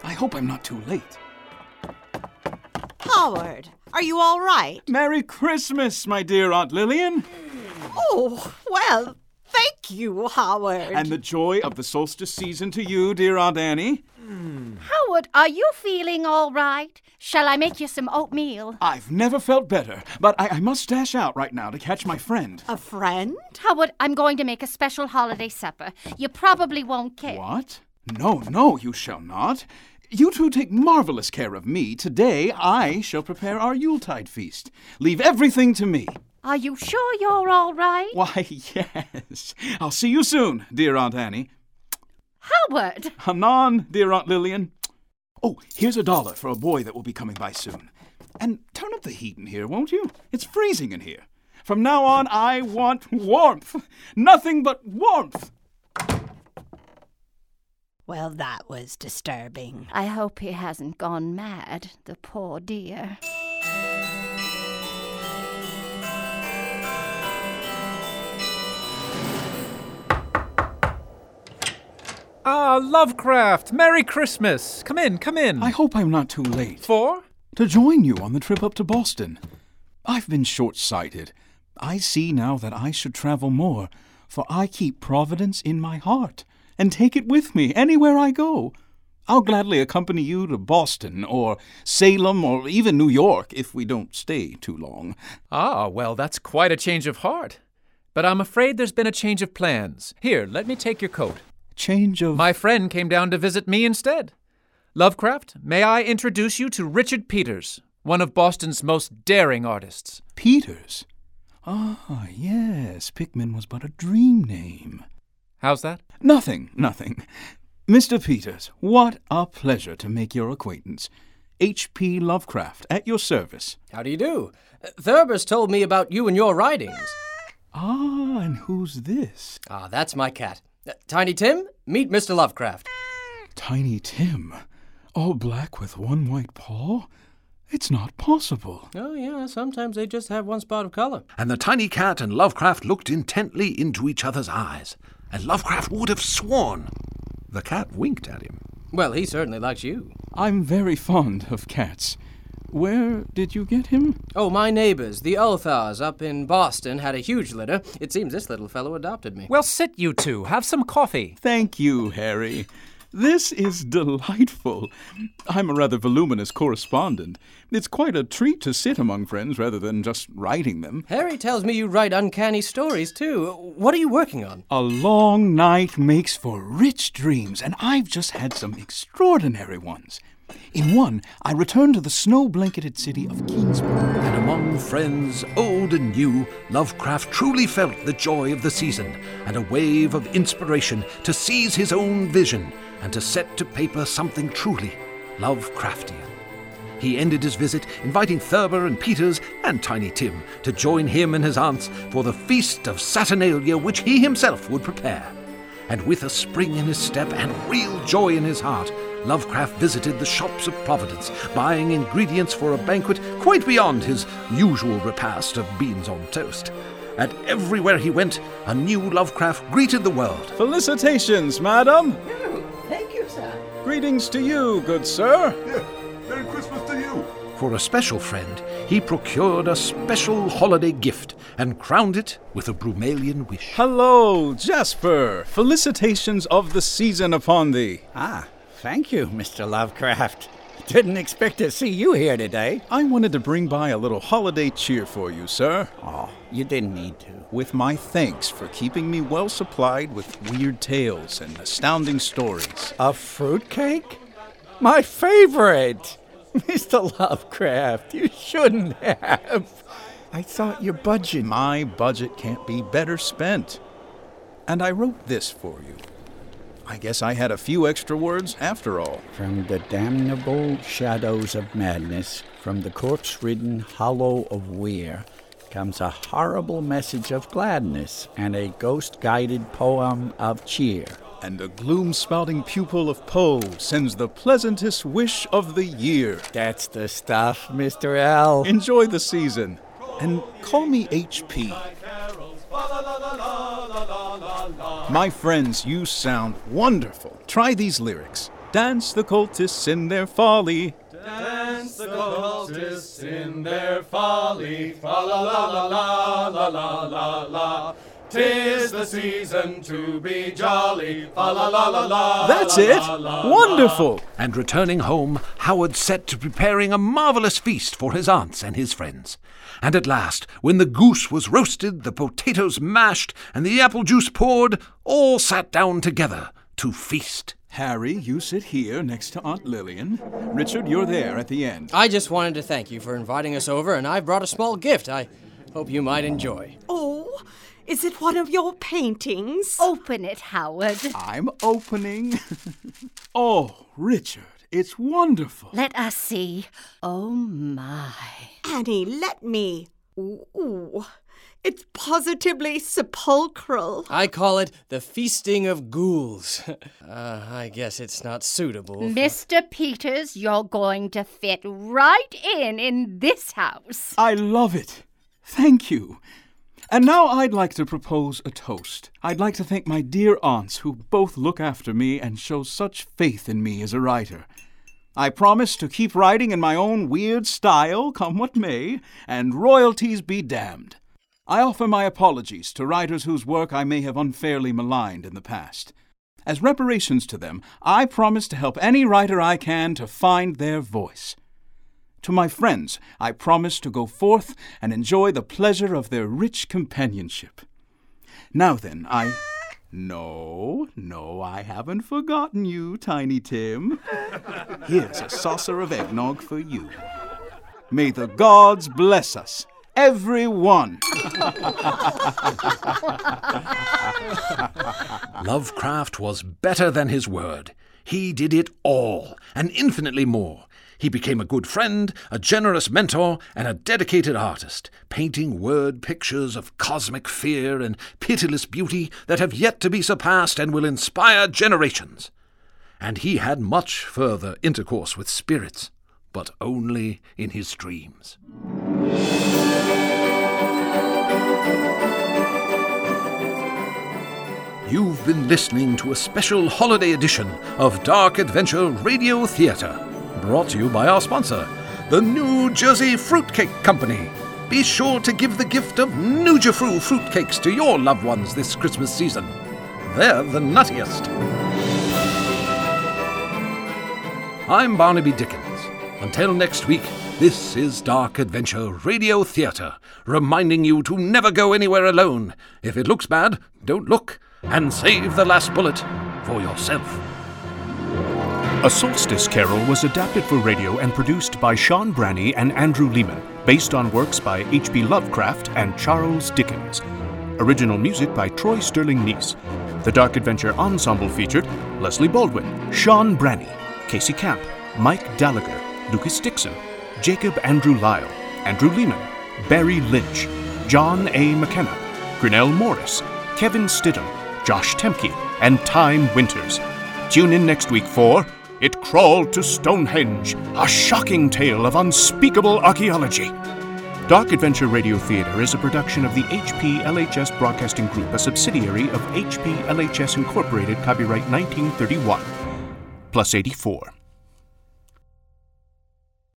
I hope I'm not too late. Howard, are you all right? Merry Christmas, my dear Aunt Lillian. Oh, well, thank you, Howard. And the joy of the solstice season to you, dear Aunt Annie. Hmm. Howard, are you feeling all right? Shall I make you some oatmeal? I've never felt better, but I, I must dash out right now to catch my friend. A friend? Howard, I'm going to make a special holiday supper. You probably won't care. What? No, no, you shall not. You two take marvelous care of me. Today I shall prepare our Yuletide feast. Leave everything to me. Are you sure you're all right? Why, yes. I'll see you soon, dear Aunt Annie. Howard! Anon, dear Aunt Lillian. Oh, here's a dollar for a boy that will be coming by soon. And turn up the heat in here, won't you? It's freezing in here. From now on, I want warmth. Nothing but warmth. Well, that was disturbing. I hope he hasn't gone mad, the poor dear. Ah, Lovecraft! Merry Christmas! Come in, come in. I hope I'm not too late. For? To join you on the trip up to Boston. I've been short sighted. I see now that I should travel more, for I keep Providence in my heart and take it with me anywhere I go. I'll gladly accompany you to Boston or Salem or even New York if we don't stay too long. Ah, well, that's quite a change of heart. But I'm afraid there's been a change of plans. Here, let me take your coat. Change of. My friend came down to visit me instead. Lovecraft, may I introduce you to Richard Peters, one of Boston's most daring artists. Peters? Ah, yes, Pickman was but a dream name. How's that? Nothing, nothing. Mr. Peters, what a pleasure to make your acquaintance. H.P. Lovecraft, at your service. How do you do? Thurber's told me about you and your writings. Ah, and who's this? Ah, that's my cat. Uh, Tiny Tim, meet Mr. Lovecraft. Tiny Tim, all black with one white paw? It's not possible. Oh, yeah, sometimes they just have one spot of color. And the tiny cat and Lovecraft looked intently into each other's eyes, and Lovecraft would have sworn. The cat winked at him. Well, he certainly likes you. I'm very fond of cats. Where did you get him? Oh, my neighbors, the Ulthars up in Boston, had a huge litter. It seems this little fellow adopted me. Well, sit, you two. Have some coffee. Thank you, Harry. This is delightful. I'm a rather voluminous correspondent. It's quite a treat to sit among friends rather than just writing them. Harry tells me you write uncanny stories, too. What are you working on? A long night makes for rich dreams, and I've just had some extraordinary ones. In one, I returned to the snow blanketed city of Kingsport. And among friends old and new, Lovecraft truly felt the joy of the season and a wave of inspiration to seize his own vision and to set to paper something truly Lovecraftian. He ended his visit inviting Thurber and Peters and Tiny Tim to join him and his aunts for the feast of Saturnalia which he himself would prepare. And with a spring in his step and real joy in his heart, Lovecraft visited the shops of Providence, buying ingredients for a banquet quite beyond his usual repast of beans on toast. And everywhere he went, a new Lovecraft greeted the world. Felicitations, madam! Thank you, sir. Greetings to you, good sir. Yeah, Merry Christmas to you. For a special friend, he procured a special holiday gift and crowned it with a Brumalian wish. Hello, Jasper. Felicitations of the season upon thee. Ah, thank you, Mr. Lovecraft. Didn't expect to see you here today. I wanted to bring by a little holiday cheer for you, sir. Oh, you didn't need to. With my thanks for keeping me well supplied with weird tales and astounding stories. A fruitcake? My favorite! Mr. Lovecraft, you shouldn't have. I thought your budget. My budget can't be better spent. And I wrote this for you. I guess I had a few extra words after all. From the damnable shadows of madness, from the corpse ridden hollow of Weir, comes a horrible message of gladness and a ghost guided poem of cheer. And the gloom spouting pupil of Poe sends the pleasantest wish of the year. That's the stuff, Mr. L. Enjoy the season. And call me HP. My friends, you sound wonderful. Try these lyrics. Dance the cultists in their folly. Dance the cultists in their folly. Fa la la la la la la la la. Tis the season to be jolly. Fa la la la la. That's la, it. la, la, Wonderful. And returning home, Howard set to preparing a marvellous feast for his aunts and his friends. And at last, when the goose was roasted, the potatoes mashed, and the apple juice poured, all sat down together to feast. Harry, you sit here next to Aunt Lillian. Richard, you're there at the end. I just wanted to thank you for inviting us over, and I've brought a small gift I hope you might enjoy. Oh, is it one of your paintings? Open it, Howard. I'm opening. oh, Richard, it's wonderful. Let us see. Oh my. Annie, let me. Ooh, it's positively sepulchral. I call it the feasting of ghouls. uh, I guess it's not suitable. for- Mr. Peters, you're going to fit right in in this house. I love it. Thank you. And now I'd like to propose a toast. I'd like to thank my dear aunts who both look after me and show such faith in me as a writer. I promise to keep writing in my own weird style, come what may, and royalties be damned. I offer my apologies to writers whose work I may have unfairly maligned in the past. As reparations to them, I promise to help any writer I can to find their voice. To my friends, I promise to go forth and enjoy the pleasure of their rich companionship. Now then, I. No, no, I haven't forgotten you, Tiny Tim. Here's a saucer of eggnog for you. May the gods bless us, every one. Lovecraft was better than his word. He did it all, and infinitely more. He became a good friend, a generous mentor, and a dedicated artist, painting word pictures of cosmic fear and pitiless beauty that have yet to be surpassed and will inspire generations. And he had much further intercourse with spirits, but only in his dreams. You've been listening to a special holiday edition of Dark Adventure Radio Theatre, brought to you by our sponsor, the New Jersey Fruitcake Company. Be sure to give the gift of Nujafru fruitcakes to your loved ones this Christmas season. They're the nuttiest. I'm Barnaby Dickens. Until next week, this is Dark Adventure Radio Theatre, reminding you to never go anywhere alone. If it looks bad, don't look, and save the last bullet for yourself. A Solstice Carol was adapted for radio and produced by Sean Branney and Andrew Leman, based on works by H.P. Lovecraft and Charles Dickens. Original music by Troy Sterling Nies. The Dark Adventure Ensemble featured Leslie Baldwin, Sean Branney, Casey Camp, Mike Gallagher, Lucas Dixon, Jacob Andrew Lyle, Andrew Leman, Barry Lynch, John A. McKenna, Grinnell Morris, Kevin Stidham, Josh Temke, and Time Winters. Tune in next week for It Crawled to Stonehenge, a shocking tale of unspeakable archaeology. Dark Adventure Radio Theater is a production of the HP LHS Broadcasting Group, a subsidiary of HP LHS Incorporated, copyright 1931, plus 84.